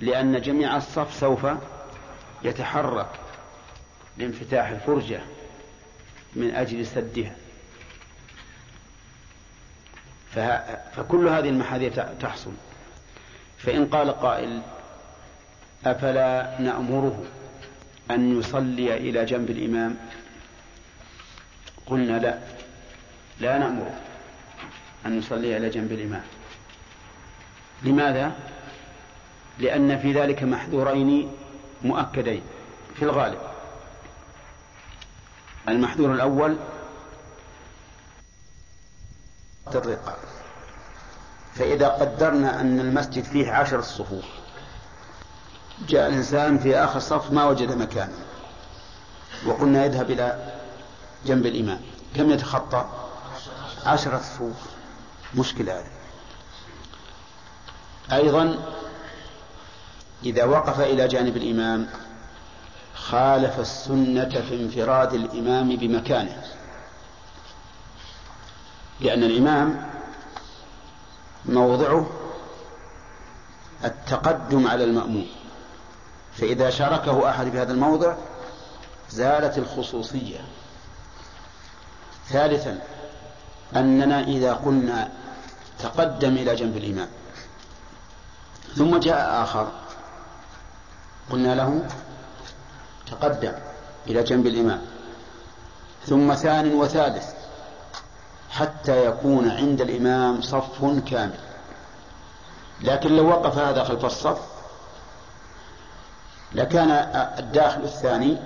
لأن جميع الصف سوف يتحرك لانفتاح الفرجة من أجل سدها. فكل هذه المحاذير تحصل. فإن قال قائل أفلا نأمره أن يصلي إلى جنب الإمام؟ قلنا لا لا نأمره. أن يصلي إلى جنب الإمام. لماذا؟ لأن في ذلك محذورين مؤكدين في الغالب. المحذور الأول الرقاب. فإذا قدرنا أن المسجد فيه عشر صفوف جاء الإنسان في آخر صف ما وجد مكانا وقلنا يذهب إلى جنب الإمام. كم يتخطى؟ عشرة صفوف. مشكلة هذه. أيضا إذا وقف إلى جانب الإمام خالف السنة في انفراد الإمام بمكانه. لأن الإمام موضعه التقدم على المأموم. فإذا شاركه أحد في هذا الموضع زالت الخصوصية. ثالثا أننا إذا قلنا تقدم إلى جنب الإمام. ثم جاء آخر. قلنا له تقدم إلى جنب الإمام. ثم ثان وثالث. حتى يكون عند الإمام صف كامل. لكن لو وقف هذا خلف الصف لكان الداخل الثاني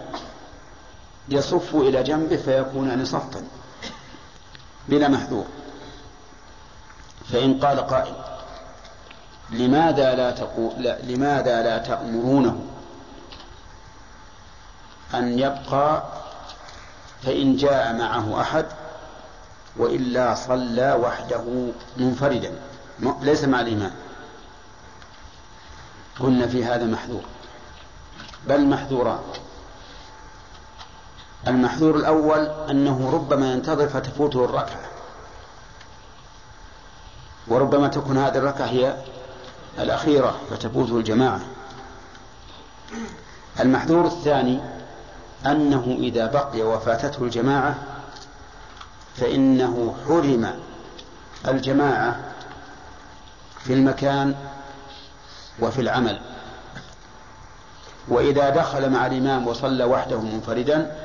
يصف إلى جنبه فيكونان صفا بلا محذور. فإن قال قائل لماذا لا تقول لا لماذا لا تأمرونه؟ أن يبقى فإن جاء معه أحد وإلا صلى وحده منفردا. ليس مع الإمام. قلنا في هذا محذور. بل محذوران. المحذور الأول أنه ربما ينتظر فتفوته الركعة. وربما تكون هذه الركعة هي الأخيرة فتفوته الجماعة. المحذور الثاني أنه إذا بقي وفاتته الجماعة فإنه حرم الجماعة في المكان وفي العمل. وإذا دخل مع الإمام وصلى وحده منفردا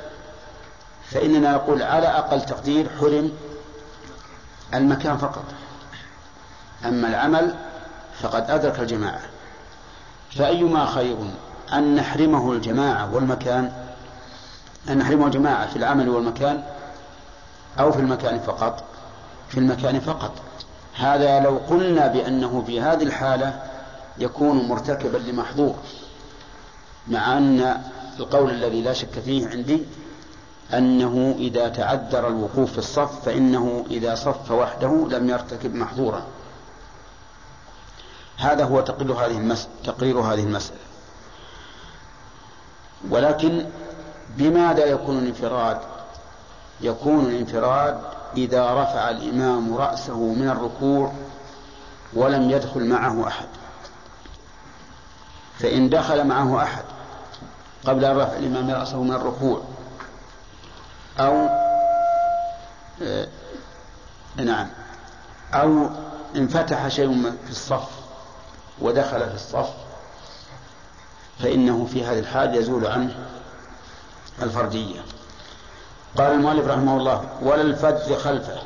فإننا نقول على أقل تقدير حرم المكان فقط. أما العمل فقد أدرك الجماعة. فأيما خير أن نحرمه الجماعة والمكان أن نحرمه الجماعة في العمل والمكان أو في المكان فقط في المكان فقط. هذا لو قلنا بأنه في هذه الحالة يكون مرتكبا لمحظور مع أن القول الذي لا شك فيه عندي أنه إذا تعذر الوقوف في الصف فإنه إذا صف وحده لم يرتكب محظورا. هذا هو تقرير هذه المسألة تقرير هذه المسألة. ولكن بماذا يكون الانفراد؟ يكون الانفراد إذا رفع الإمام رأسه من الركوع ولم يدخل معه أحد. فإن دخل معه أحد قبل أن رفع الإمام رأسه من الركوع أو آه نعم أو انفتح شيء في الصف ودخل في الصف فإنه في هذه الحال يزول عنه الفردية. قال المؤلف رحمه الله ولا الفج خلفه.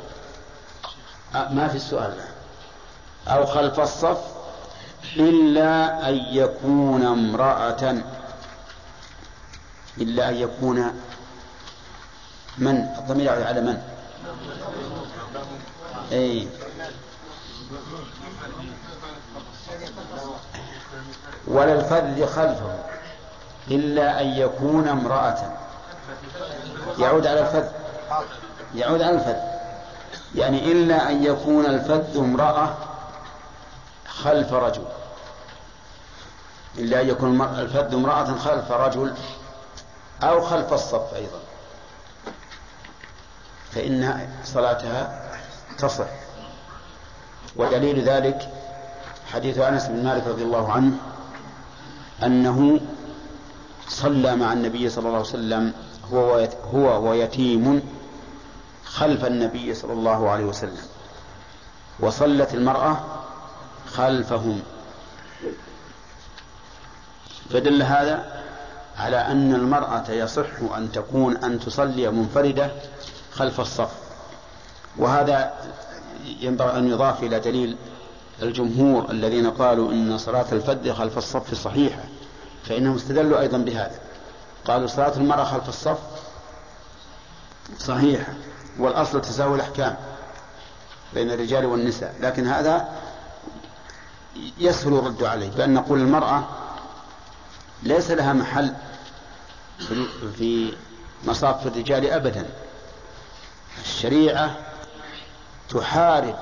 ما في السؤال أو خلف الصف إلا أن يكون امرأة. إلا أن يكون من؟ الضمير على من؟ أي ولا الفذ خلفه إلا أن يكون امرأة. يعود على الفذ يعود على الفذ يعني إلا أن يكون الفذ امرأة خلف رجل. إلا أن يكون الفذ امرأة خلف رجل أو خلف الصف أيضا. فإن صلاتها تصح. ودليل ذلك حديث أنس بن مالك رضي الله عنه أنه صلى مع النبي صلى الله عليه وسلم هو هو ويتيم خلف النبي صلى الله عليه وسلم. وصلت المرأة خلفهم. فدل هذا على أن المرأة يصح أن تكون أن تصلي منفردة خلف الصف. وهذا ينبغي أن يضاف إلى دليل الجمهور الذين قالوا إن صلاة الفد خلف الصف صحيحة فإنهم استدلوا أيضا بهذا. قالوا صلاة المرأة خلف الصف صحيحة والأصل تساوي الأحكام بين الرجال والنساء. لكن هذا يسهل الرد عليه بأن نقول المرأة ليس لها محل في مصاف الرجال أبدا. الشريعة تحارب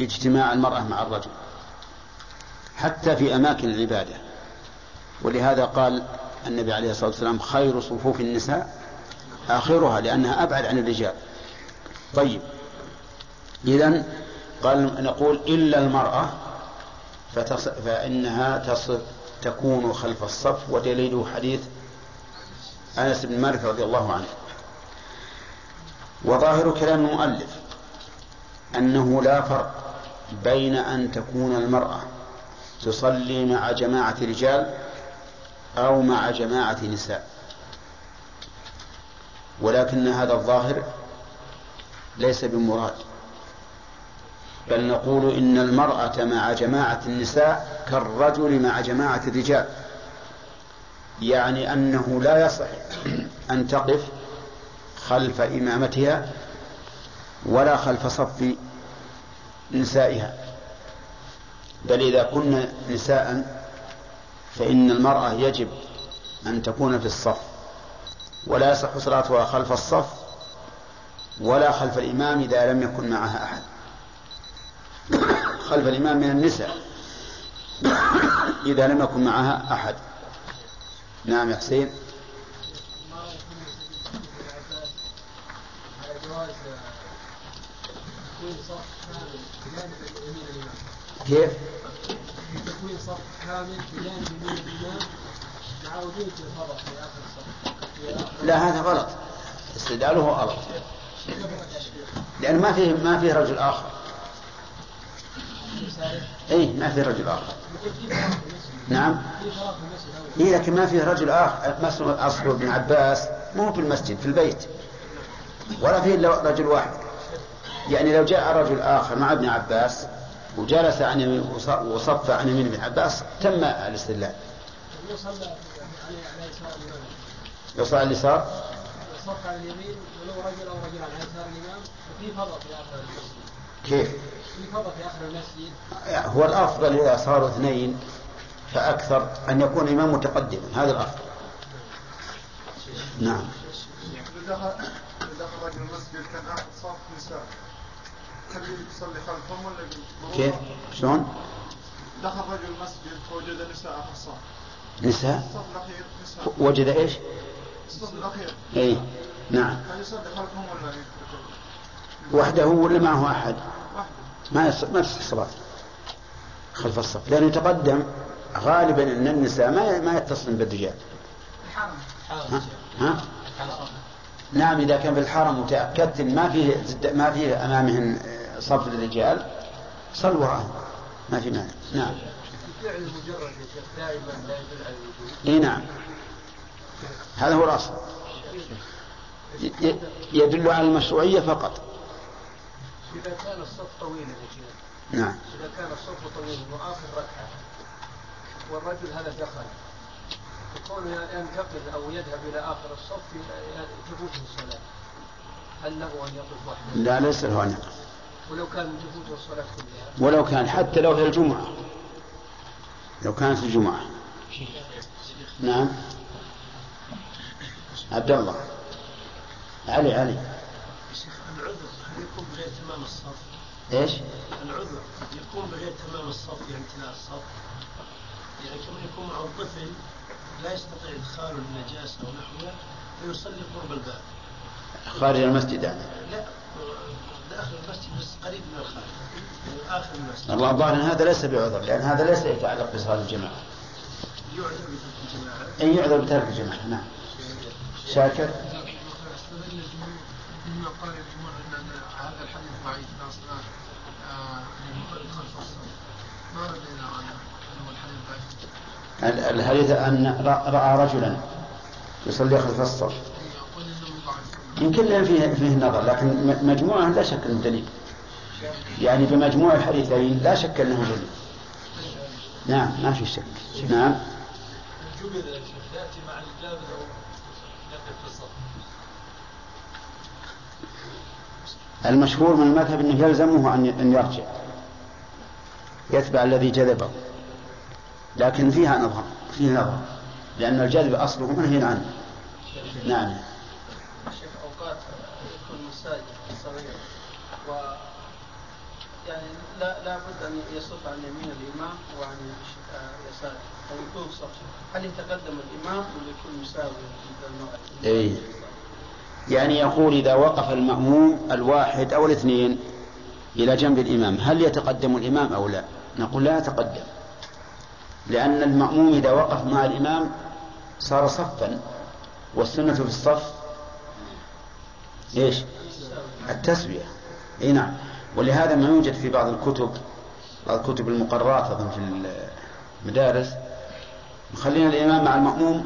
اجتماع المرأة مع الرجل حتى في أماكن العبادة. ولهذا قال النبي عليه الصلاة والسلام خير صفوف النساء آخرها لأنها أبعد عن الرجال. طيب إذا قال نقول إلا المرأة فتص... فإنها تصف تكون خلف الصف. ودليله حديث أنس بن مالك رضي الله عنه. وظاهر كلام المؤلف أنه لا فرق بين أن تكون المرأة تصلي مع جماعة رجال أو مع جماعة نساء. ولكن هذا الظاهر ليس بمراد. بل نقول إن المرأة مع جماعة النساء كالرجل مع جماعة الرجال. يعني أنه لا يصح أن تقف خلف إمامتها ولا خلف صف نسائها بل إذا كن نساء فإن المرأة يجب أن تكون في الصف ولا يصح صلاتها خلف الصف ولا خلف الإمام إذا لم يكن معها أحد خلف الإمام من النساء إذا لم يكن معها أحد نعم يا حسين كيف؟ تكوين صف كامل الإمام مع وجود في آخر الصف لا هذا غلط. استدلاله غلط. لأن ما فيه ما فيه رجل آخر. اي ما فيه رجل آخر. نعم. إيه لكن ما فيه رجل آخر. مثلا أصله ابن عباس مو في المسجد في البيت. ولا فيه إلا رجل واحد. يعني لو جاء رجل آخر مع ابن عباس وجلس عن يمين وصف عن يمين ابن عباس تم الاستدلال. يصلى على اليسار؟ صف على اليمين ولو رجل أو رجل على يسار الإمام وفي فضل في آخر المسجد كيف؟ في فضل في آخر المسجد هو الأفضل إذا صاروا اثنين فأكثر أن يكون الإمام متقدما هذا الأفضل. نعم. دخل رجل المسجد كان آخر صف خلفهم ولا؟ كيف؟ شلون؟ دخل رجل المسجد فوجد نساء آخر صف نساء الصف الأخير نساء وجد إيش؟ الصف الأخير اي نعم هل يصلي خلفهم ولا؟ وحده ولا معه أحد واحدة ما يص... ما تصح الصلاة خلف الصف لأنه يتقدم غالبا أن النساء ما ما يتصلن بالرجال ها؟ ها؟ نعم إذا كان في الحرم وتأكدت ما فيه ما فيه أمامهن صف للرجال صل وراءهم ما في مانع. نعم. الفعل المجرد يا شيخ دائما لا يدل على الوجوب إي نعم. هذا هو ي- يدل على المشروعية فقط. إذا كان الصف طويلا يا شيخ. نعم. إذا كان الصف طويلا وآخر ركعة والرجل هذا دخل. فكونه ينتقل أو يذهب إلى آخر الصف تفوته الصلاة. هل له أن يقف وحده؟ لا ليس له أن يقف ولو كان تفوته الصلاة كلها. ولو كان حتى لو هي الجمعة. لو كانت الجمعة. نعم. عبد الله. علي علي. شيخ العذر هل يكون بغير تمام الصف؟ إيش؟ العذر يكون بغير تمام الصف يعني امتلاء الصف؟ يعني كما يكون معه طفل لا يستطيع ادخاله النجاسه أو نحوها فيصلي قرب الباب. خارج المسجد يعني. لا داخل المسجد بس قريب من الخارج يعني آخر المسجد. الله الظاهر هذا ليس بعذر لأن هذا ليس يتعلق بصلاة الجماعة. يعذر بترك الجماعة. ان يعذر بترك الجماعة نعم. شاكر. مما قال الجمهور ان هذا الحديث ضعيف لا صلاة آه، خلف الصف ما ردينا على انه الحديث ضعيف ال- الحديث أن رأ- رأى رجلا يصلي خلف الصف يمكن لأن فيه فيه النظر لكن م- مجموعة لا شك أنه دليل. يعني بمجموع الحديثين لا شك أنه دليل. نعم ما في شك. نعم. المشهور من المذهب أنه يلزمه أن يرجع يتبع الذي جذبه. لكن فيها نظر فيه نظر. لأن الجذب أصله منهي عنه. نعم. شيخ أوقات يكون مساجد صغيرة و يعني لا لا بد أن يصف عن يمين الإمام وعن يساره أو يكون صف. هل يتقدم الإمام ولا يكون مساوي؟ اي يعني يقول إذا وقف المأموم الواحد أو الاثنين إلى جنب الإمام هل يتقدم الإمام أو لا؟ نقول لا يتقدم. لأن المأموم إذا وقف مع الإمام صار صفا والسنة في الصف إيش؟ التسوية. إي نعم. ولهذا ما يوجد في بعض الكتب بعض الكتب المقررات أظن في المدارس مخلين الإمام مع المأموم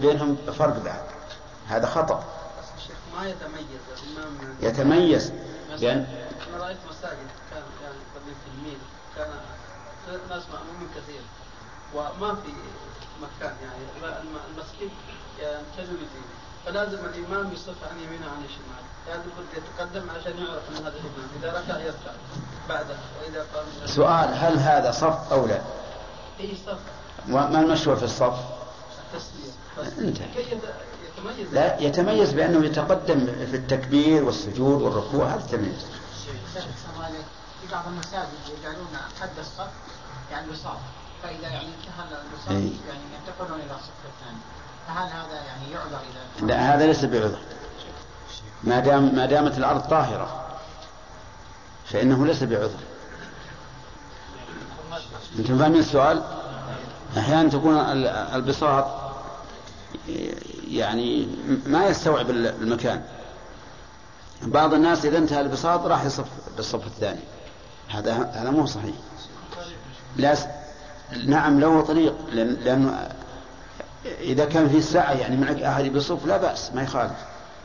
بينهم فرق بعد هذا خطأ. ما يتميز الإمام يتميز. لأن أنا رأيت مساجد كان يعني قبل تلميذ كان ناس مأمومين كثير. وما في مكان يعني الم- المسجد يمتلئ بدين فلازم الإمام يصف عن يمينه وعن شماله. لازم يتقدم عشان يعرف أن هذا الإمام. إذا ركع يركع بعده وإذا قام سؤال هل هذا صف أو لا؟ أي صف. وما المشهور في الصف؟ يتميز؟ لا يتميز بأنه يتقدم في التكبير والسجود والركوع هذا التمييز شيخ عليك في بعض المساجد يجعلون حد الصف يعني وساط فإذا يعني انتهى أي. يعني ينتقلون إلى الصف الثاني فهل هذا يعني يعذر إذا لا هذا ليس بعذر. ما دام ما دامت الأرض طاهرة فإنه ليس بعذر. أنتم فاهمين السؤال؟ أحيانا تكون البساط يعني ما يستوعب المكان. بعض الناس إذا انتهى البساط راح يصف بالصف الثاني. هذا هذا مو صحيح. لا نعم له طريق لأن لأنه إذا كان في ساعة يعني معك أحد بصف لا بأس ما يخالف.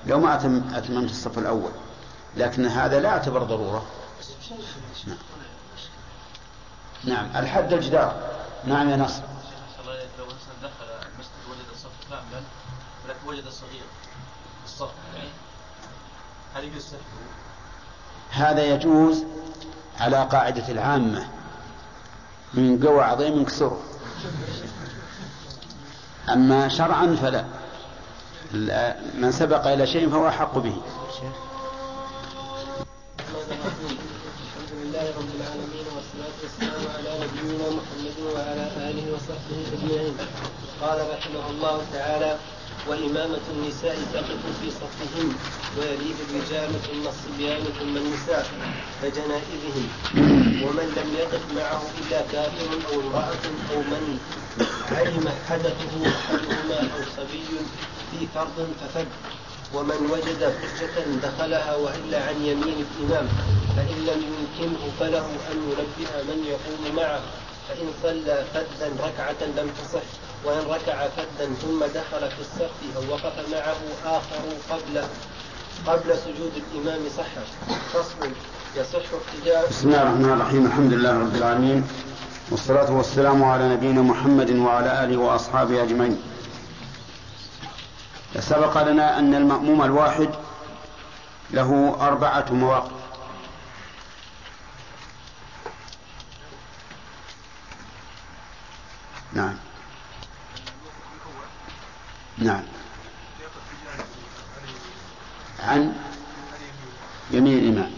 لو ما أتم أتممت الصف الأول. لكن هذا لا يعتبر ضرورة. نعم. نعم الحد الجدار. نعم يا نصر. لو دخل المسجد وجد الصف كاملا ولكن وجد صغير في الصف يعني هل يجوز هذا يجوز على قاعدة العامة. من قوى عظيم كسره أما شرعا فلا. من سبق إلى شيء فهو أحق به. الحمد لله رب العالمين والصلاة والسلام على نبينا محمد وعلى آله وصحبه أجمعين. قال رحمه الله تعالى وإمامة النساء تقف في صفهم ويليه الرجال ثم الصبيان ثم النساء كجنائزهم ومن لم يقف معه إلا كافر أو امرأة أو من علم حدثه أحدهما أو صبي في فرض ففد. ومن وجد حجة دخلها وإلا عن يمين الإمام فإن لم يمكنه فله أن ينبه من يقوم معه. فإن صلى فدا ركعة لم تصح وإن ركع فدا ثم دخل في الصف أو وقف معه آخر قبل قبل سجود الإمام صح. فصل يصح ابتداء بسم الله الرحمن الرحيم الحمد لله رب العالمين والصلاة والسلام على نبينا محمد وعلى آله وأصحابه أجمعين. سبق لنا أن المأموم الواحد له أربعة مواقف. نعم. نعم. عن يمين الإمام.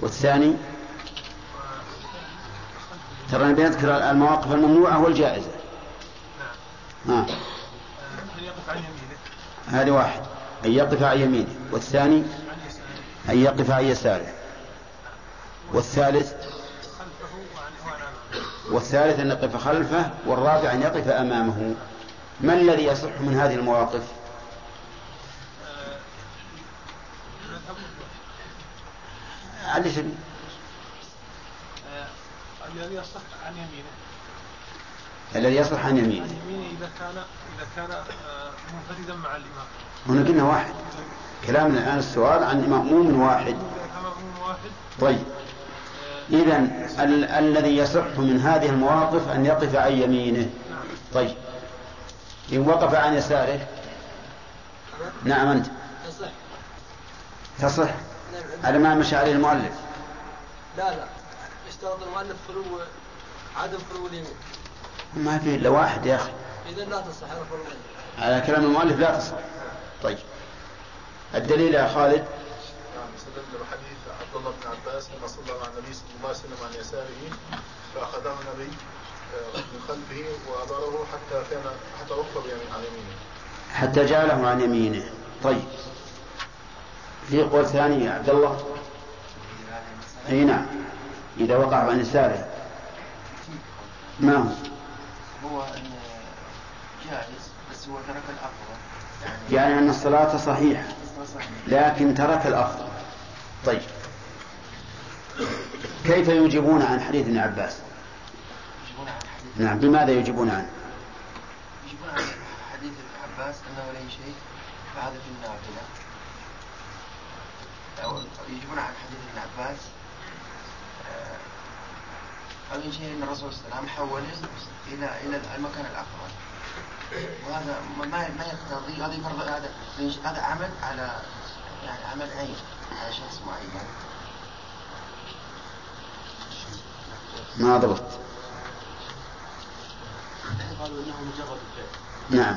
والثاني؟ ترى أنا بنذكر المواقف الممنوعة والجائزة. ها. هذه واحد. أن يقف عن يمينه. والثاني؟ أن يقف عن يساره. والثالث؟ والثالث أن يقف خلفه والرابع أن يقف أمامه. ما الذي يصح من هذه المواقف؟ شنو؟ الذي يصح عن يمينه. الذي يصح عن يمينه. عن يمينه إذا كان إذا كان آه، منفردا مع الإمام. هنا قلنا واحد. كلامنا الآن السؤال عن مأموم واحد. طيب. إذا ال- الذي يصح من هذه المواقف أن يقف عن يمينه. طيب. إن وقف عن يساره. نعم أنت. تصح تصح على ما مشى عليه المؤلف. لا لا. يشترط المؤلف خلو عدم خلو اليمين ما في إلا واحد يا أخي. إذا لا تصح على خلو على كلام المؤلف لا تصح. طيب. الدليل يا خالد. الله بن عباس لما صلى مع النبي صلى الله عليه وسلم عن يساره فأخذه النبي آه، من خلفه وأداره حتى كان حتى وقف بيمين عن يمينه. حتى جعله عن يمينه. طيب. في قول ثاني يا عبد الله. أي نعم. إذا وقع عن يساره. ما هو؟ هو أن جائز بس هو ترك الأفضل. يعني يعني ان الصلاة صحيحة. لكن ترك الأفضل. طيب. كيف يجيبون عن حديث ابن عباس نعم بماذا يجيبون عنه يجيبون عن حديث ابن عباس انه لا شيء فهذا في النافله أو يجيبون عن حديث ابن عباس آه، أول شيء أن الرسول صلى الله عليه وسلم حوله إلى إلى المكان الأفضل وهذا ما ما يقتضي هذا هذا هذا عمل على يعني عمل عين على شخص معين ما ضبط. قالوا إنه مجرد الفعل. نعم.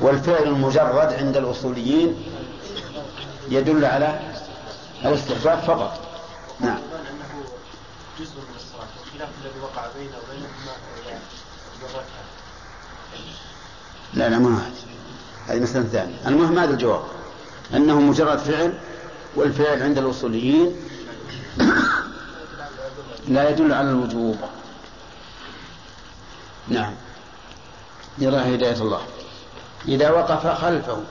والفعل المجرد عند الأصوليين يدل على الاستحباب فقط. نعم. جزء من الصلاة بخلاف الذي وقع بينه وبينهما لا لا ما هذه مسألة ثانية. المهم هذا الجواب؟ أنه مجرد فعل والفعل عند الأصوليين لا يدل على الوجوب. نعم. يرى هداية الله. إذا وقف خلفه.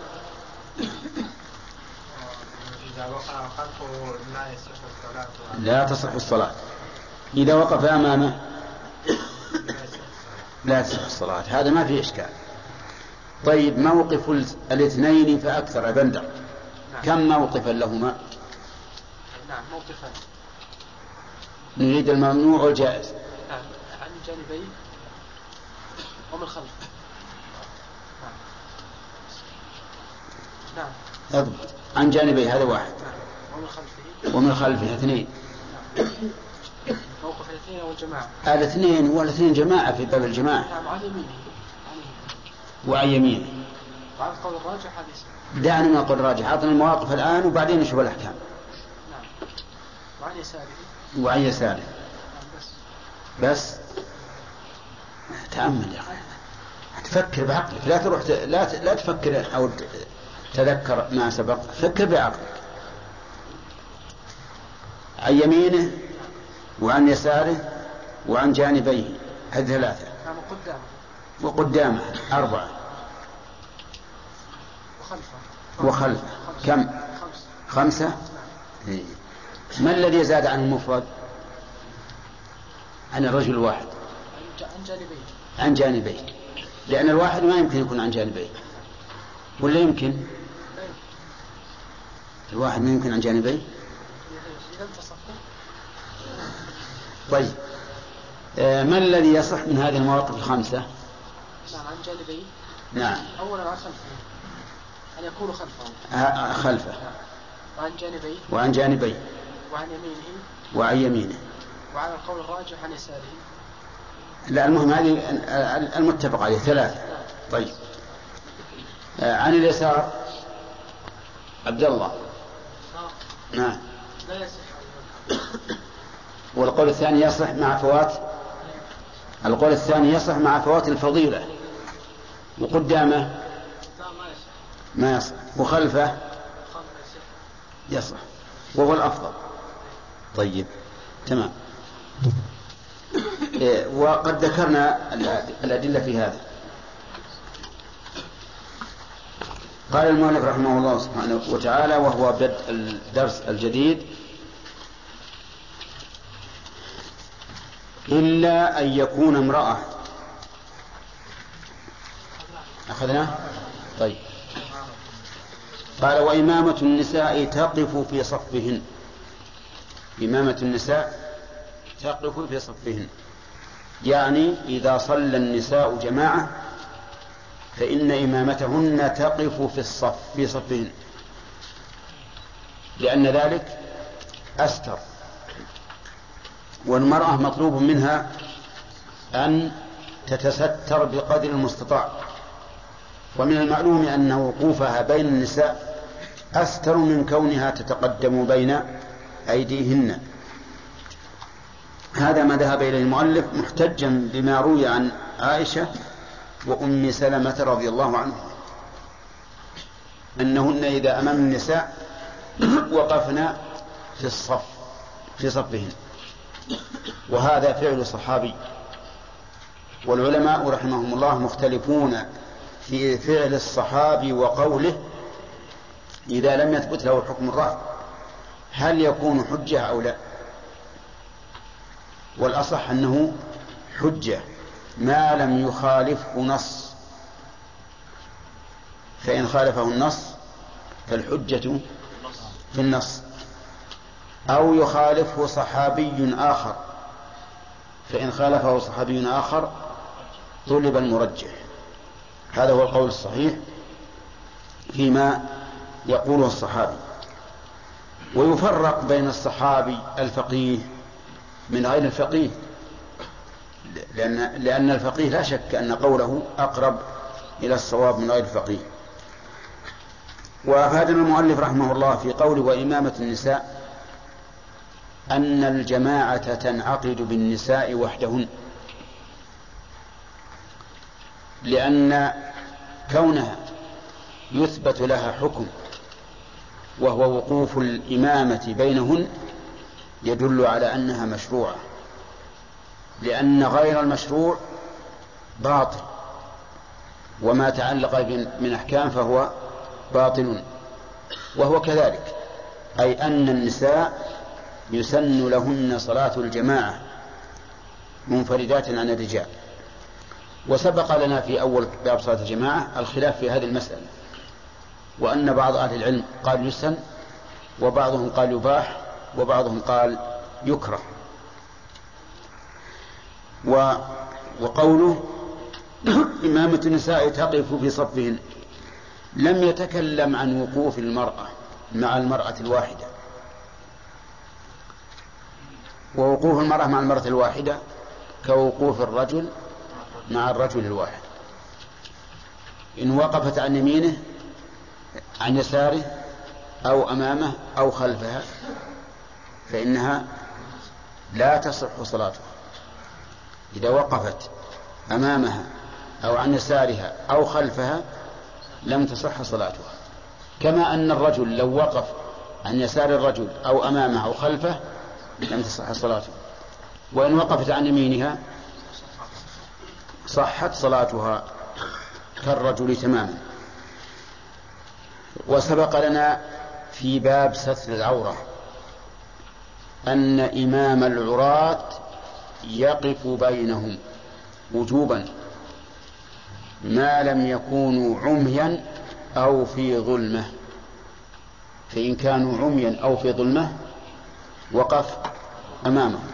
إذا وقع خلفه لا يصح الصلاة. لا تصح الصلاة. إذا وقف أمامه. لا تصح الصلاة. هذا ما فيه إشكال. طيب موقف الاثنين فأكثر. بندر. كم موقفا لهما؟ نعم موقفان نريد الممنوع والجائز. نعم عن جانبي ومن خلف نعم. أضبط. عن جانبي هذا واحد. نعم. ومن خلفه ومن خلفه اثنين. موقف الاثنين والجماعة الاثنين والاثنين جماعة في باب الجماعة. نعم عن يمينه وعن يمينه وعن القول الراجح يسمى. دعنا من القول الراجح. أعطنا المواقف الآن وبعدين نشوف الأحكام. نعم. وعن يساره. وعن يساره بس. بس تأمل يا أخي تفكر بعقلك. لا تروح ت... لا ت... لا تفكر أو تذكر ما سبق. فكر بعقلك. عن يمينه وعن يساره وعن جانبيه. هذه ثلاثة. قدامه وقدامه. أربعة. وخلفه. وخلفه. كم؟ خمس خمسة؟ إيه. ما الذي زاد عن المفرد؟ عن الرجل الواحد. عن جانبيه. عن لأن الواحد ما يمكن يكون عن جانبيه. ولا يمكن. الواحد ما يمكن عن جانبيه؟ طيب. آه، ما الذي يصح من هذه المواقف الخمسة؟ نعم عن جانبيه. نعم. أولا عن خلفه. أن يكون خلفه. آه، خلفه. وعن جانبيه. وعن جانبيه. وعن يمينه؟ وعن يمينه. وعلى القول الراجح عن يساره؟ لا المهم هذه المتفق عليه ثلاثة. طيب. آه، عن اليسار. عبد الله. نعم. لا يصح. والقول الثاني يصح مع فوات؟ القول الثاني يصح مع فوات الفضيلة. وقدامه لا ما يصح. ما يصح. وخلفه؟ خلف يصح. يصح. وهو الأفضل. طيب تمام. إيه، وقد ذكرنا الأد- الأدلة في هذا. قال المؤلف رحمه الله سبحانه وتعالى وهو بدء الدرس الجديد إلا أن يكون امرأة. أخذناه طيب. قال وإمامة النساء تقف في صفهن. إمامة النساء تقف في صفهن. يعني إذا صلى النساء جماعة فإن إمامتهن تقف في الصف في صفهن. لأن ذلك أستر. والمرأة مطلوب منها أن تتستر بقدر المستطاع. ومن المعلوم أن وقوفها بين النساء أستر من كونها تتقدم بين أيديهن. هذا ما ذهب إليه المؤلف محتجا بما روي عن عائشة وأم سلمة رضي الله عنها. أنهن إذا أمام النساء وقفن في الصف في صفهن. وهذا فعل صحابي. والعلماء رحمهم الله مختلفون في فعل الصحابي وقوله إذا لم يثبت له حكم الرأي. هل يكون حجة أو لا؟ والأصح أنه حجة ما لم يخالفه نص. فإن خالفه النص فالحجة في النص. أو يخالفه صحابي آخر فإن خالفه صحابي آخر طلب المرجح. هذا هو القول الصحيح فيما يقوله الصحابي. ويفرق بين الصحابي الفقيه من غير الفقيه. لأن, لأن الفقيه لا شك أن قوله أقرب إلى الصواب من غير الفقيه. وأفادنا المؤلف رحمه الله في قول وإمامة النساء أن الجماعة تنعقد بالنساء وحدهن. لأن كونها يثبت لها حكم وهو وقوف الإمامة بينهن يدل على أنها مشروعة لأن غير المشروع باطل وما تعلق من أحكام فهو باطل وهو كذلك أي أن النساء يسن لهن صلاة الجماعة منفردات عن الرجال. وسبق لنا في أول باب صلاة الجماعة الخلاف في هذه المسألة. وأن بعض أهل العلم قال يسن وبعضهم قال يباح وبعضهم قال يكره. و وقوله إمامة النساء تقف في صفهن لم يتكلم عن وقوف المرأة مع المرأة الواحدة. ووقوف المرأة مع المرأة الواحدة كوقوف الرجل مع الرجل الواحد. إن وقفت عن يمينه عن يساره أو أمامه أو خلفها فإنها لا تصح صلاتها إذا وقفت أمامها أو عن يسارها أو خلفها لم تصح صلاتها. كما أن الرجل لو وقف عن يسار الرجل أو أمامه أو خلفه لم تصح صلاته. وإن وقفت عن يمينها صحت صلاتها كالرجل تماما. وسبق لنا في باب ستر العورة أن إمام العراة يقف بينهم وجوبا ما لم يكونوا عميا أو في ظلمة. فإن كانوا عميا أو في ظلمة وقف أمامهم.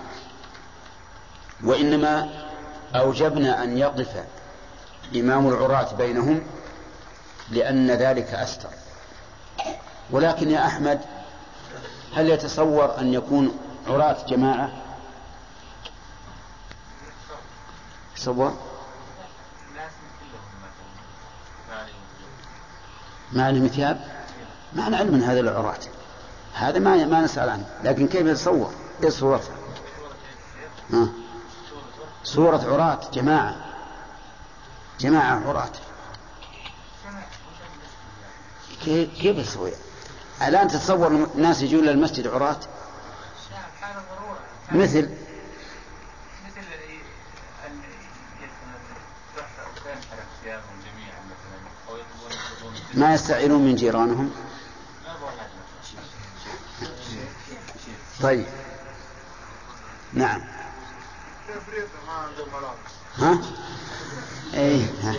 وإنما أوجبنا أن يقف إمام العراة بينهم لأن ذلك أستر. ولكن يا أحمد هل يتصور أن يكون عراة جماعة؟ تصور ما علم ثياب؟ ما نعلم من هذا العراة. هذا ما ما نسأل عنه. لكن كيف يتصور؟ إيش صورتها ها؟ صورة عراة جماعة. جماعة عراة. كيف يسوي الآن تتصور الناس يجون للمسجد عراة؟ مثل. ما يستعيرون من جيرانهم؟ طيب. نعم. ها؟ إيه. ها.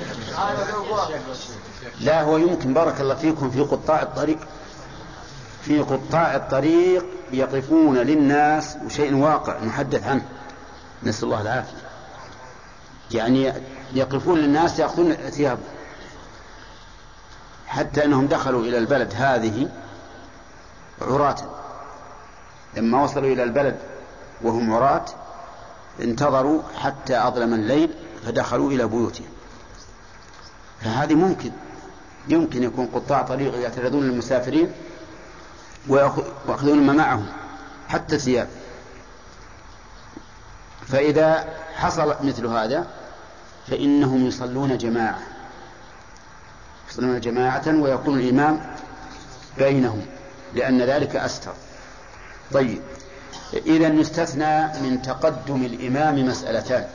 لا هو يمكن بارك الله فيكم في قطاع الطريق. في قطاع الطريق يقفون للناس وشيء واقع نحدث عنه. نسأل الله العافية. يعني يقفون للناس يأخذون ثيابهم حتى أنهم دخلوا إلى البلد هذه عراة. لما وصلوا إلى البلد وهم عراة انتظروا حتى أظلم الليل فدخلوا إلى بيوتهم. فهذه ممكن يمكن يكون قطاع طريق يعترضون للمسافرين ويأخذون ما معهم حتى ثياب فإذا حصل مثل هذا فإنهم يصلون جماعة. يصلون جماعة ويكون الإمام بينهم لأن ذلك أستر. طيب إذا يستثنى من تقدم الإمام مسألتان.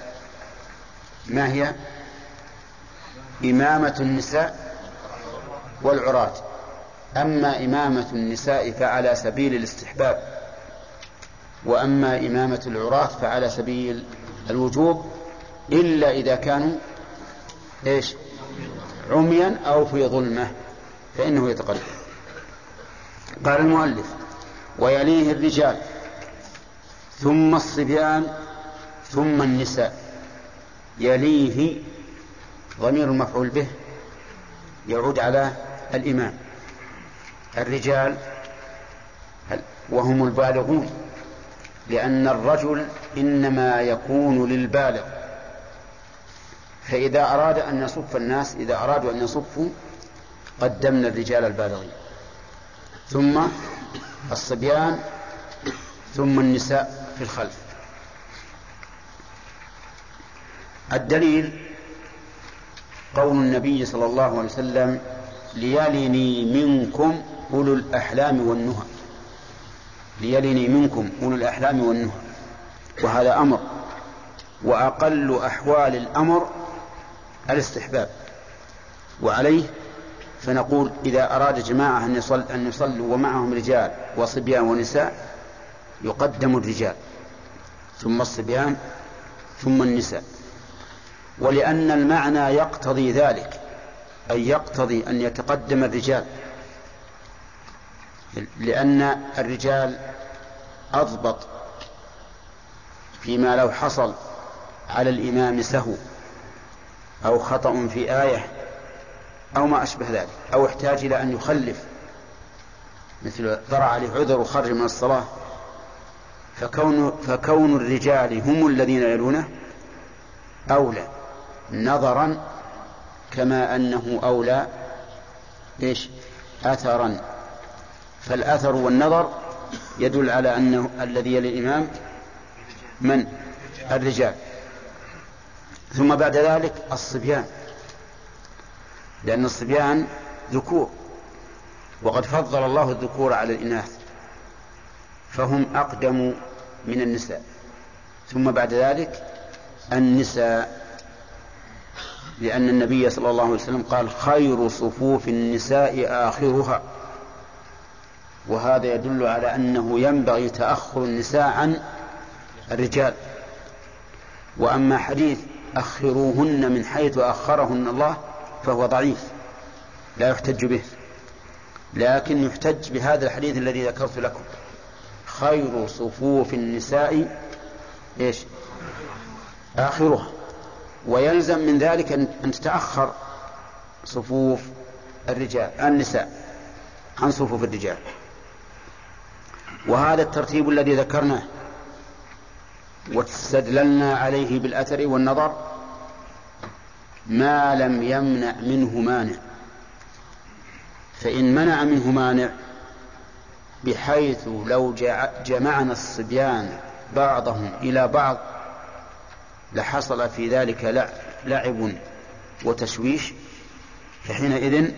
ما هي؟ إمامة النساء والعراة. أما إمامة النساء فعلى سبيل الاستحباب وأما إمامة العراة فعلى سبيل الوجوب إلا إذا كانوا إيش؟ عميا أو في ظلمة فإنه يتقدم قال المؤلف ويليه الرجال ثم الصبيان ثم النساء. يليه ضمير المفعول به يعود على الإمام. الرجال وهم البالغون لأن الرجل إنما يكون للبالغ. فإذا أراد أن يصف الناس إذا أرادوا أن يصفوا قدمنا الرجال البالغين. ثم الصبيان ثم النساء في الخلف. الدليل قول النبي صلى الله عليه وسلم ليلني منكم أولو الأحلام والنهى. ليلني منكم أولو الأحلام والنهى. وهذا أمر. وأقل أحوال الأمر الاستحباب. وعليه فنقول إذا أراد جماعة أن, يصل أن يصلوا ومعهم رجال وصبيان ونساء يقدم الرجال. ثم الصبيان ثم النساء. ولأن المعنى يقتضي ذلك أي يقتضي أن يتقدم الرجال. لأن الرجال أضبط فيما لو حصل على الإمام سهو أو خطأ في آية أو ما أشبه ذلك أو احتاج إلى أن يخلف مثل ضرع عليه عذر وخرج من الصلاة فكون, فكون الرجال هم الذين يلونه أولى نظرا كما أنه أولى إيش؟ أثرا. فالأثر والنظر يدل على أنه الذي يلي الإمام من؟ الرجال. ثم بعد ذلك الصبيان. لأن الصبيان ذكور. وقد فضل الله الذكور على الإناث. فهم أقدم من النساء. ثم بعد ذلك النساء. لأن النبي صلى الله عليه وسلم قال خير صفوف النساء آخرها. وهذا يدل على أنه ينبغي تأخر النساء عن الرجال. وأما حديث أخروهن من حيث أخرهن الله فهو ضعيف لا يحتج به لكن يحتج بهذا الحديث الذي ذكرت لكم. خير صفوف النساء إيش؟ آخرها. ويلزم من ذلك أن تتأخر صفوف الرجال النساء عن صفوف الرجال. وهذا الترتيب الذي ذكرناه واستدللنا عليه بالأثر والنظر ما لم يمنع منه مانع. فإن منع منه مانع بحيث لو جمعنا الصبيان بعضهم إلى بعض لحصل في ذلك لعب وتشويش فحينئذ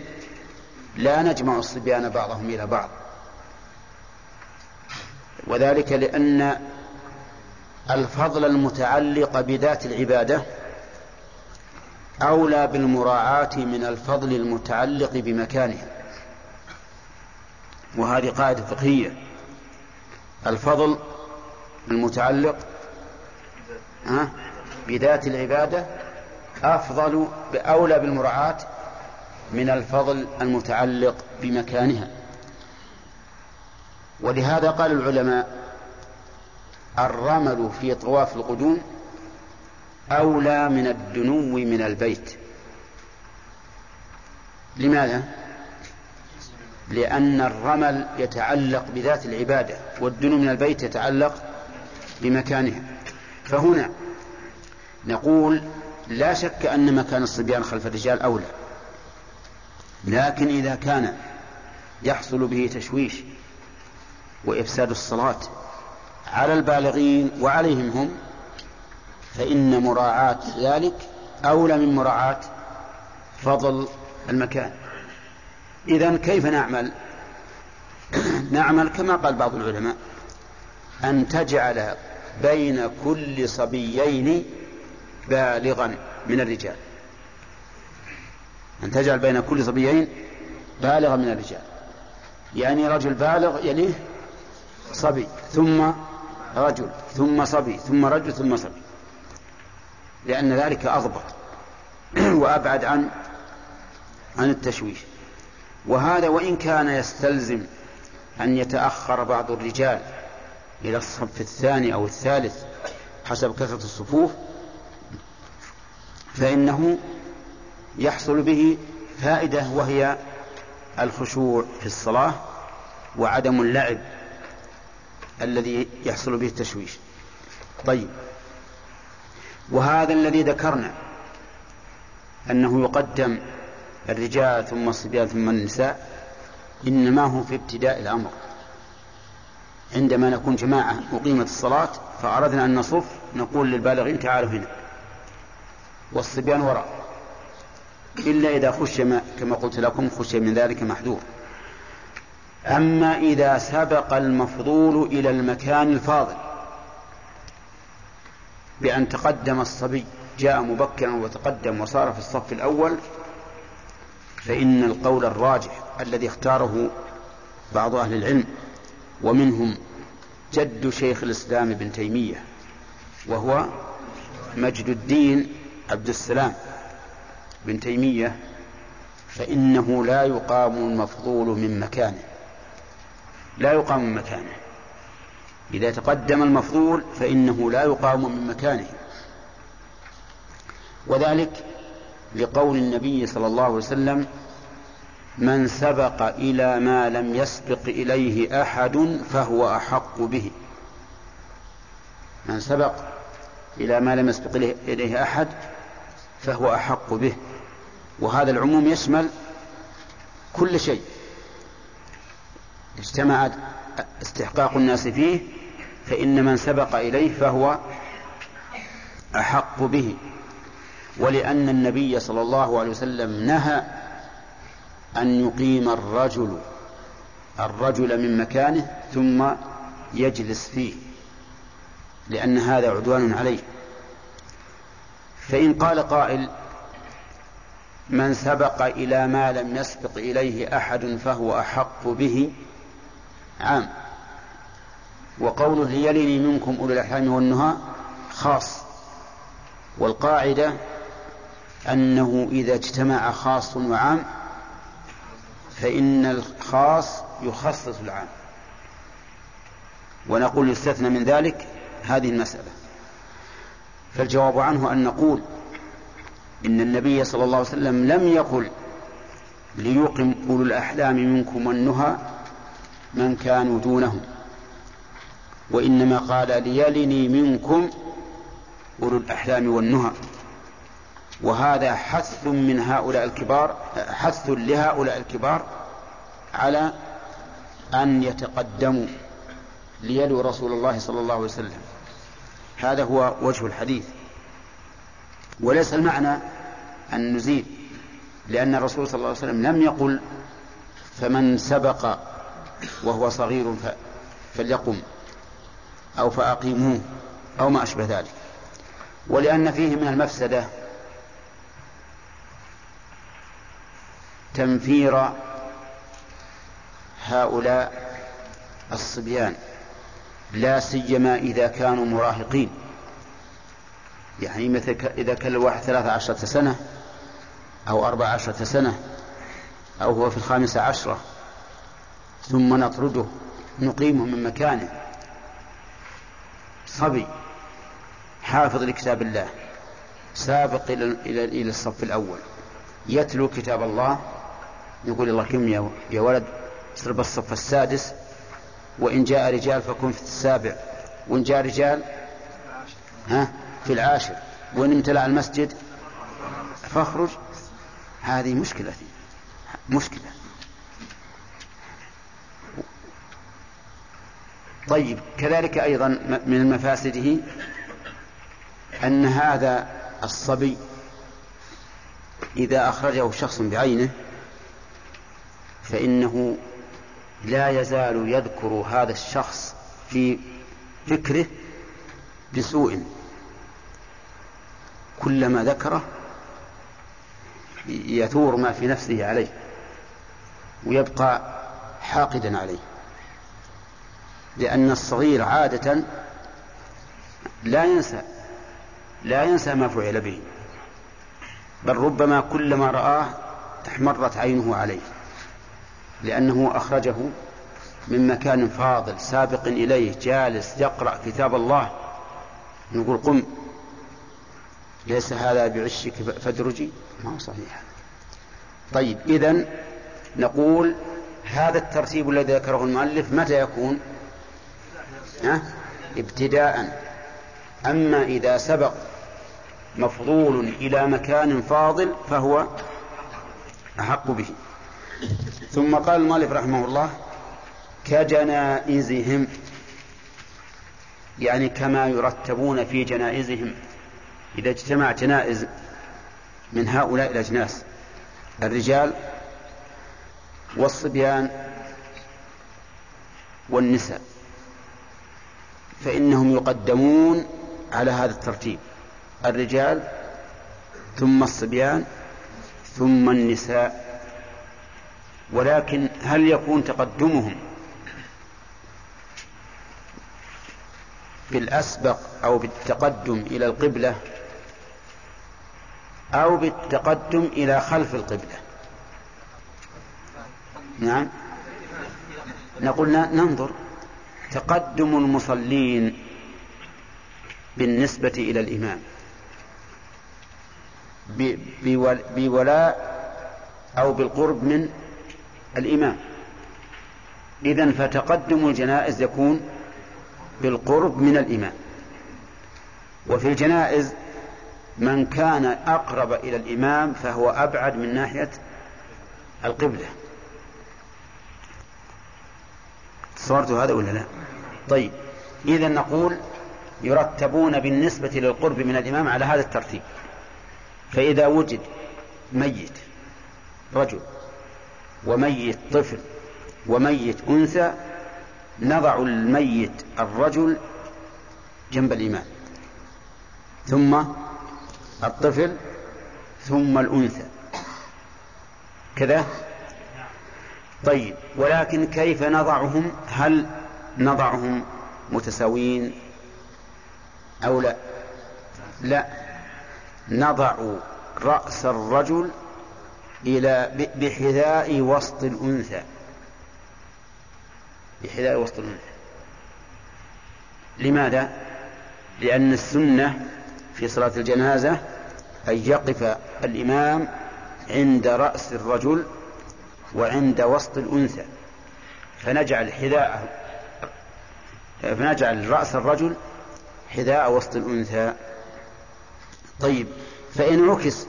لا نجمع الصبيان بعضهم إلى بعض. وذلك لأن الفضل المتعلق بذات العبادة أولى بالمراعاة من الفضل المتعلق بمكانها. وهذه قاعدة فقهية. الفضل المتعلق بذات العبادة أفضل أولى بالمراعاة من الفضل المتعلق بمكانها. ولهذا قال العلماء الرمل في طواف القدوم أولى من الدنو من البيت. لماذا؟ لأن الرمل يتعلق بذات العبادة والدنو من البيت يتعلق بمكانها. فهنا نقول لا شك أن مكان الصبيان خلف الرجال أولى. لكن إذا كان يحصل به تشويش وإفساد الصلاة على البالغين وعليهم هم فإن مراعاة ذلك أولى من مراعاة فضل المكان. إذا كيف نعمل؟ نعمل كما قال بعض العلماء أن تجعل بين كل صبيين بالغا من الرجال. أن تجعل بين كل صبيين بالغا من الرجال. يعني رجل بالغ يليه صبي ثم رجل. ثم صبي ثم رجل ثم صبي. لأن ذلك أضبط. وأبعد عن عن التشويش. وهذا وإن كان يستلزم أن يتأخر بعض الرجال إلى الصف الثاني أو الثالث حسب كثرة الصفوف فإنه يحصل به فائدة وهي الخشوع في الصلاة وعدم اللعب. الذي يحصل به التشويش. طيب. وهذا الذي ذكرنا أنه يقدم الرجال ثم الصبيان ثم النساء إنما هو في ابتداء الأمر. عندما نكون جماعة أقيمت الصلاة فأردنا أن نصف نقول للبالغين تعالوا هنا. والصبيان وراء. إلا إذا خش ما كما قلت لكم خش من ذلك محذور. أما إذا سبق المفضول إلى المكان الفاضل بأن تقدم الصبي جاء مبكرا وتقدم وصار في الصف الأول فإن القول الراجح الذي اختاره بعض أهل العلم ومنهم جد شيخ الإسلام ابن تيمية وهو مجد الدين عبد السلام بن تيمية فإنه لا يقام المفضول من مكانه. لا يقام من مكانه. إذا تقدم المفضول فإنه لا يقام من مكانه. وذلك لقول النبي صلى الله عليه وسلم من سبق إلى ما لم يسبق إليه أحد فهو أحق به. من سبق إلى ما لم يسبق إليه أحد فهو أحق به. وهذا العموم يشمل كل شيء. اجتمع استحقاق الناس فيه فإن من سبق إليه فهو أحق به. ولأن النبي صلى الله عليه وسلم نهى أن يقيم الرجل الرجل من مكانه ثم يجلس فيه لأن هذا عدوان عليه. فإن قال قائل من سبق إلى ما لم يسبق إليه أحد فهو أحق به عام. وقوله ليلني منكم أولي الأحلام والنهى خاص. والقاعدة أنه إذا اجتمع خاص وعام فإن الخاص يخصص العام. ونقول يستثنى من ذلك هذه المسألة. فالجواب عنه أن نقول إن النبي صلى الله عليه وسلم لم يقل ليقم أولو الأحلام منكم والنهى من كانوا دونهم وإنما قال ليلني منكم أولو الأحلام والنهى. وهذا حث من هؤلاء الكبار حث لهؤلاء الكبار على أن يتقدموا ليلوا رسول الله صلى الله عليه وسلم. هذا هو وجه الحديث. وليس المعنى أن نزيد لأن الرسول صلى الله عليه وسلم لم يقل فمن سبق وهو صغير فليقم أو فأقيموه أو ما أشبه ذلك. ولأن فيه من المفسدة تنفير هؤلاء الصبيان لا سيما إذا كانوا مراهقين. يعني مثل إذا كان الواحد ثلاثة عشرة سنة أو أربع عشرة سنة أو هو في الخامسة عشرة ثم نطرده نقيمه من مكانه. صبي حافظ لكتاب الله. سابق إلى إلى الصف الأول. يتلو كتاب الله يقول الله كم يا ولد اصرب الصف السادس. وإن جاء رجال فكن في السابع. وإن جاء رجال ها في العاشر. وإن امتلأ المسجد فاخرج. هذه مشكلة مشكلة. طيب كذلك أيضا من مفاسده أن هذا الصبي إذا أخرجه شخص بعينه فإنه لا يزال يذكر هذا الشخص في فكره بسوء. كلما ذكره يثور ما في نفسه عليه ويبقى حاقدا عليه. لأن الصغير عادة لا ينسى لا ينسى ما فعل به بل ربما كلما رآه احمرت عينه عليه لأنه أخرجه من مكان فاضل سابق إليه جالس يقرأ كتاب الله نقول قم ليس هذا بعشك فادرجي ما هو صحيح طيب إذا نقول هذا الترتيب الذي ذكره المؤلف متى يكون؟ ابتداء. أما إذا سبق مفضول إلى مكان فاضل فهو أحق به. ثم قال المؤلف رحمه الله كجنائزهم يعني كما يرتبون في جنائزهم. إذا اجتمع جنائز من هؤلاء الأجناس الرجال والصبيان والنساء فإنهم يقدمون على هذا الترتيب. الرجال ثم الصبيان ثم النساء. ولكن هل يكون تقدمهم بالأسبق أو بالتقدم إلى القبلة أو بالتقدم إلى خلف القبلة؟ نعم. نقول ننظر. تقدم المصلين بالنسبة إلى الإمام. بولاء أو بالقرب من الإمام. إذا فتقدم الجنائز يكون بالقرب من الإمام. وفي الجنائز من كان أقرب إلى الإمام فهو أبعد من ناحية القبلة. صورت هذا ولا لا؟ طيب إذا نقول يرتبون بالنسبة للقرب من الإمام على هذا الترتيب. فإذا وجد ميت رجل وميت طفل وميت أنثى نضع الميت الرجل جنب الإمام. ثم الطفل ثم الأنثى. كذا؟ طيب ولكن كيف نضعهم؟ هل نضعهم متساويين أو لا؟ لا. نضع رأس الرجل إلى بحذاء وسط الأنثى. بحذاء وسط الأنثى. لماذا؟ لأن السنة في صلاة الجنازة أن يقف الإمام عند رأس الرجل وعند وسط الأنثى. فنجعل حذاءه فنجعل رأس الرجل حذاء وسط الأنثى. طيب فإن عكس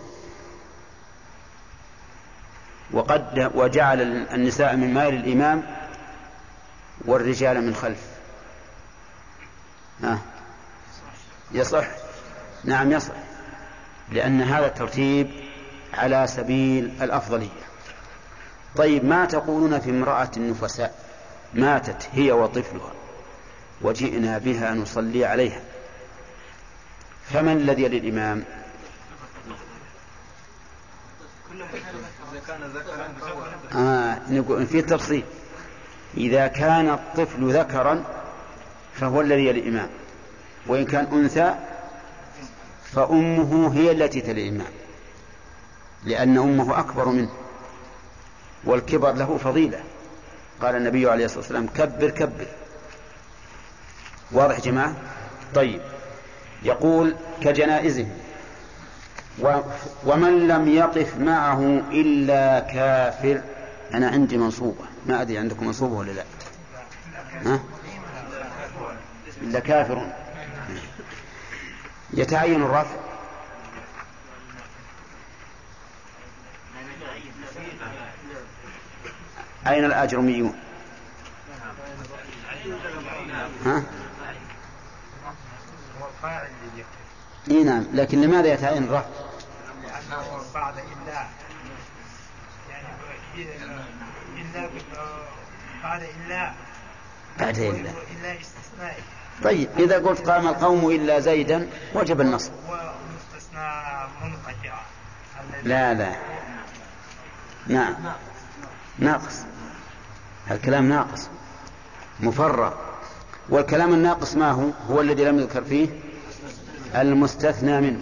وقد وجعل النساء من مال الإمام والرجال من خلف. ها؟ يصح؟ نعم يصح. لأن هذا الترتيب على سبيل الأفضلية. طيب ما تقولون في امرأة نفساء ماتت هي وطفلها وجئنا بها نصلي عليها؟ فمن الذي يلي الإمام؟ آه نقول في تفصيل. إذا كان الطفل ذكرا فهو الذي يلي الإمام. وإن كان أنثى فأمه هي التي تلي الإمام لأن أمه أكبر منه. والكبر له فضيلة. قال النبي عليه الصلاة والسلام كبر كبر. واضح جماعة؟ طيب. يقول كجنائزهم. ومن لم يقف معه إلا كافر. أنا عندي منصوبة. ما أدري عندكم منصوبة ولا لا. ها؟ إلا كافر. يتعين الرفع. أين الأجرميون؟ ها؟ إي نعم لكن لماذا يتعين الرفع؟ بعد إلا. إلا بعد إلا بعد إلا إلا استثنائي طيب إذا قلت قام القوم إلا زيدا وجب النصب. ومستثنى لا لا. نعم. ناقص. الكلام ناقص مفرغ والكلام الناقص ما هو؟ هو الذي لم يذكر فيه المستثنى منه.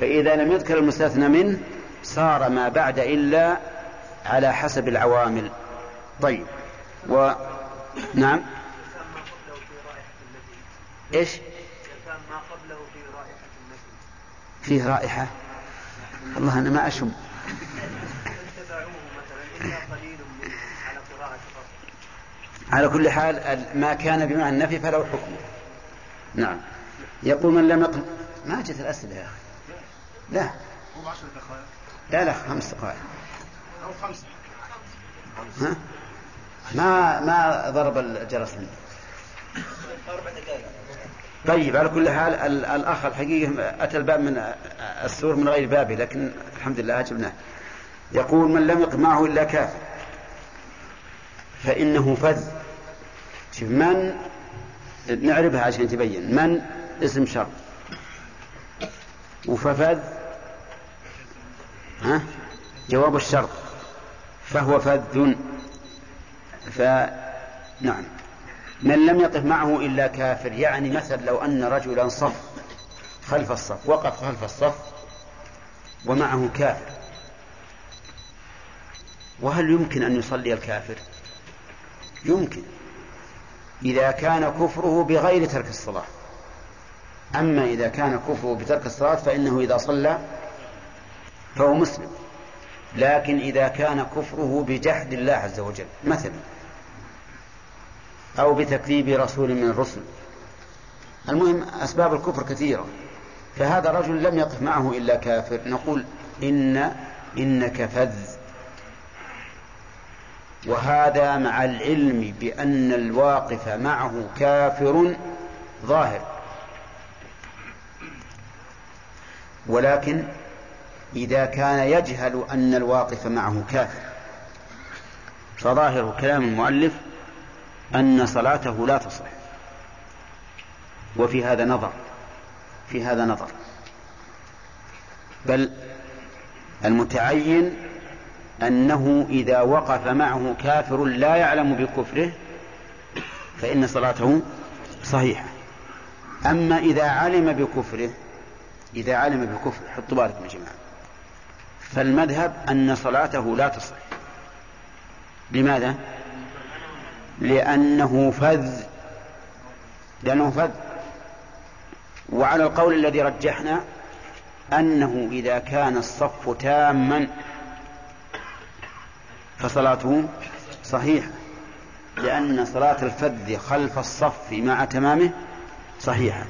فإذا لم يذكر المستثنى منه صار ما بعد إلا على حسب العوامل. طيب و نعم. إيش؟ فيه رائحة. الله أنا ما أشم. على كل حال ما كان بمعنى النفي فله حكم نعم. يقول من لم يقل ما جت الأسئلة يا أخي. لا. لا لا خمس دقائق. أو خمسة ها؟ ما ما ضرب الجرس عندي طيب على كل حال الأخ الحقيقة أتى الباب من السور من غير بابه لكن الحمد لله أجبناه. يقول من لم يقف معه إلا كافر فإنه فذ. شوف من نعرفها عشان تبين. من؟ اسم شرط وففذ. ها؟ جواب الشرط فهو فذ. فنعم من لم يقف معه إلا كافر يعني مثل لو أن رجلا صف خلف الصف وقف خلف الصف ومعه كافر. وهل يمكن أن يصلي الكافر؟ يمكن. إذا كان كفره بغير ترك الصلاة. أما إذا كان كفره بترك الصلاة فإنه إذا صلى فهو مسلم. لكن إذا كان كفره بجحد الله عز وجل مثلا أو بتكذيب رسول من الرسل المهم أسباب الكفر كثيرة. فهذا رجل لم يقف معه إلا كافر. نقول إن إنك فذ. وهذا مع العلم بأن الواقف معه كافر ظاهر. ولكن إذا كان يجهل أن الواقف معه كافر فظاهر كلام المؤلف أن صلاته لا تصح. وفي هذا نظر في هذا نظر. بل المتعين أنه إذا وقف معه كافر لا يعلم بكفره فإن صلاته صحيحة. أما إذا علم بكفره إذا علم بكفره حطوا بالكم يا جماعة. فالمذهب أن صلاته لا تصح. لماذا؟ لأنه فذ. لأنه فذ. وعلى القول الذي رجحنا أنه إذا كان الصف تاما فصلاته صحيحة لأن صلاة الفذ خلف الصف مع تمامه صحيحة.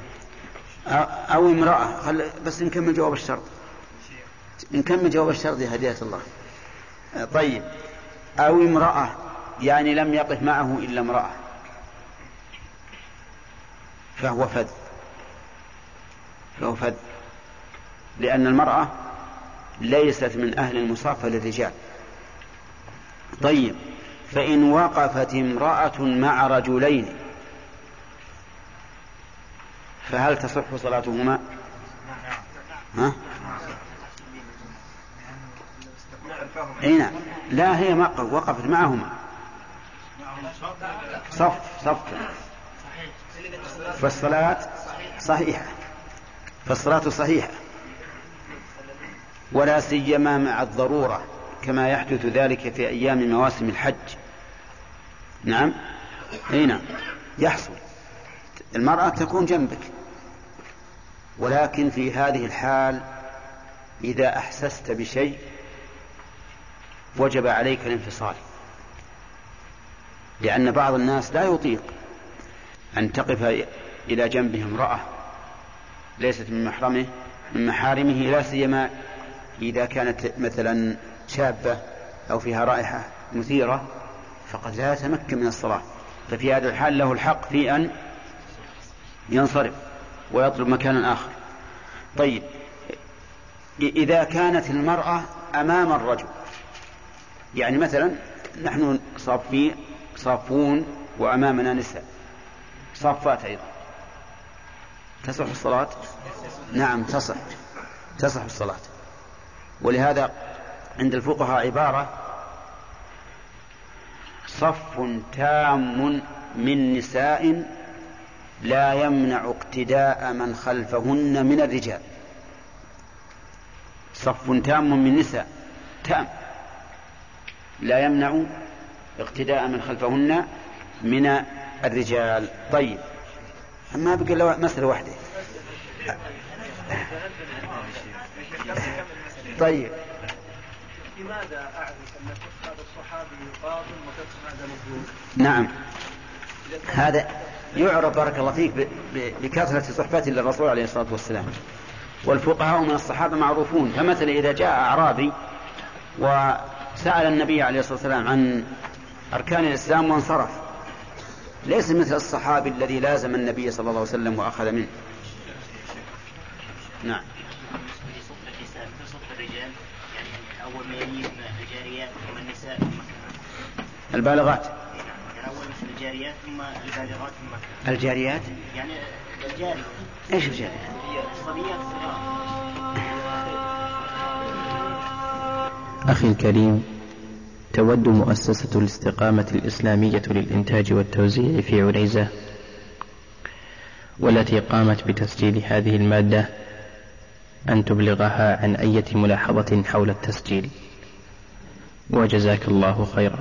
أو امرأة خل... بس نكمل جواب الشرط. نكمل جواب الشرط يا هدية الله. طيب أو امرأة يعني لم يقف معه إلا امرأة فهو فذ فهو فذ لأن المرأة ليست من أهل المصافة للرجال. طيب فإن وقفت امرأة مع رجلين فهل تصح صلاتهما؟ ها؟ إي نعم. لا هي ما وقفت معهما. صف صف. فالصلاة صحيحة. فالصلاة صحيحة. ولا سيما مع الضرورة. كما يحدث ذلك في أيام مواسم الحج. نعم. أي نعم. يحصل. المرأة تكون جنبك. ولكن في هذه الحال إذا أحسست بشيء وجب عليك الانفصال. لأن بعض الناس لا يطيق أن تقف إلى جنبه امرأة ليست من محرمه من محارمه لا سيما إذا كانت مثلا شابة أو فيها رائحة مثيرة فقد لا يتمكن من الصلاة. ففي هذا الحال له الحق في أن ينصرف ويطلب مكانا آخر. طيب إذا كانت المرأة أمام الرجل يعني مثلا نحن صافين صافون وأمامنا نساء صافات أيضا. تصح الصلاة؟ نعم تصح تصح الصلاة. ولهذا عند الفقهاء عبارة صف تام من نساء لا يمنع اقتداء من خلفهن من الرجال. صف تام من نساء. تام. لا يمنع اقتداء من خلفهن من الرجال. طيب. ما بقي الا مسألة واحدة. طيب. لماذا أعرف أن هذا الصحابي يقاتل هذا مظلوم؟ نعم. هذا يعرف بارك الله فيك بكثرة صحبته للرسول عليه الصلاة والسلام. والفقهاء من الصحابة معروفون. فمثلا إذا جاء أعرابي وسأل النبي عليه الصلاة والسلام عن أركان الإسلام وانصرف. ليس مثل الصحابي الذي لازم النبي صلى الله عليه وسلم وأخذ منه. نعم. البالغات. الجاريات ثم البالغات ثم الجاريات. يعني الجارية. إيش الجاريات؟ الصبيات. الصغار أخي الكريم تود مؤسسة الاستقامة الإسلامية للإنتاج والتوزيع في عنيزة والتي قامت بتسجيل هذه المادة أن تبلغها عن أية ملاحظة حول التسجيل. وجزاك الله خيرا.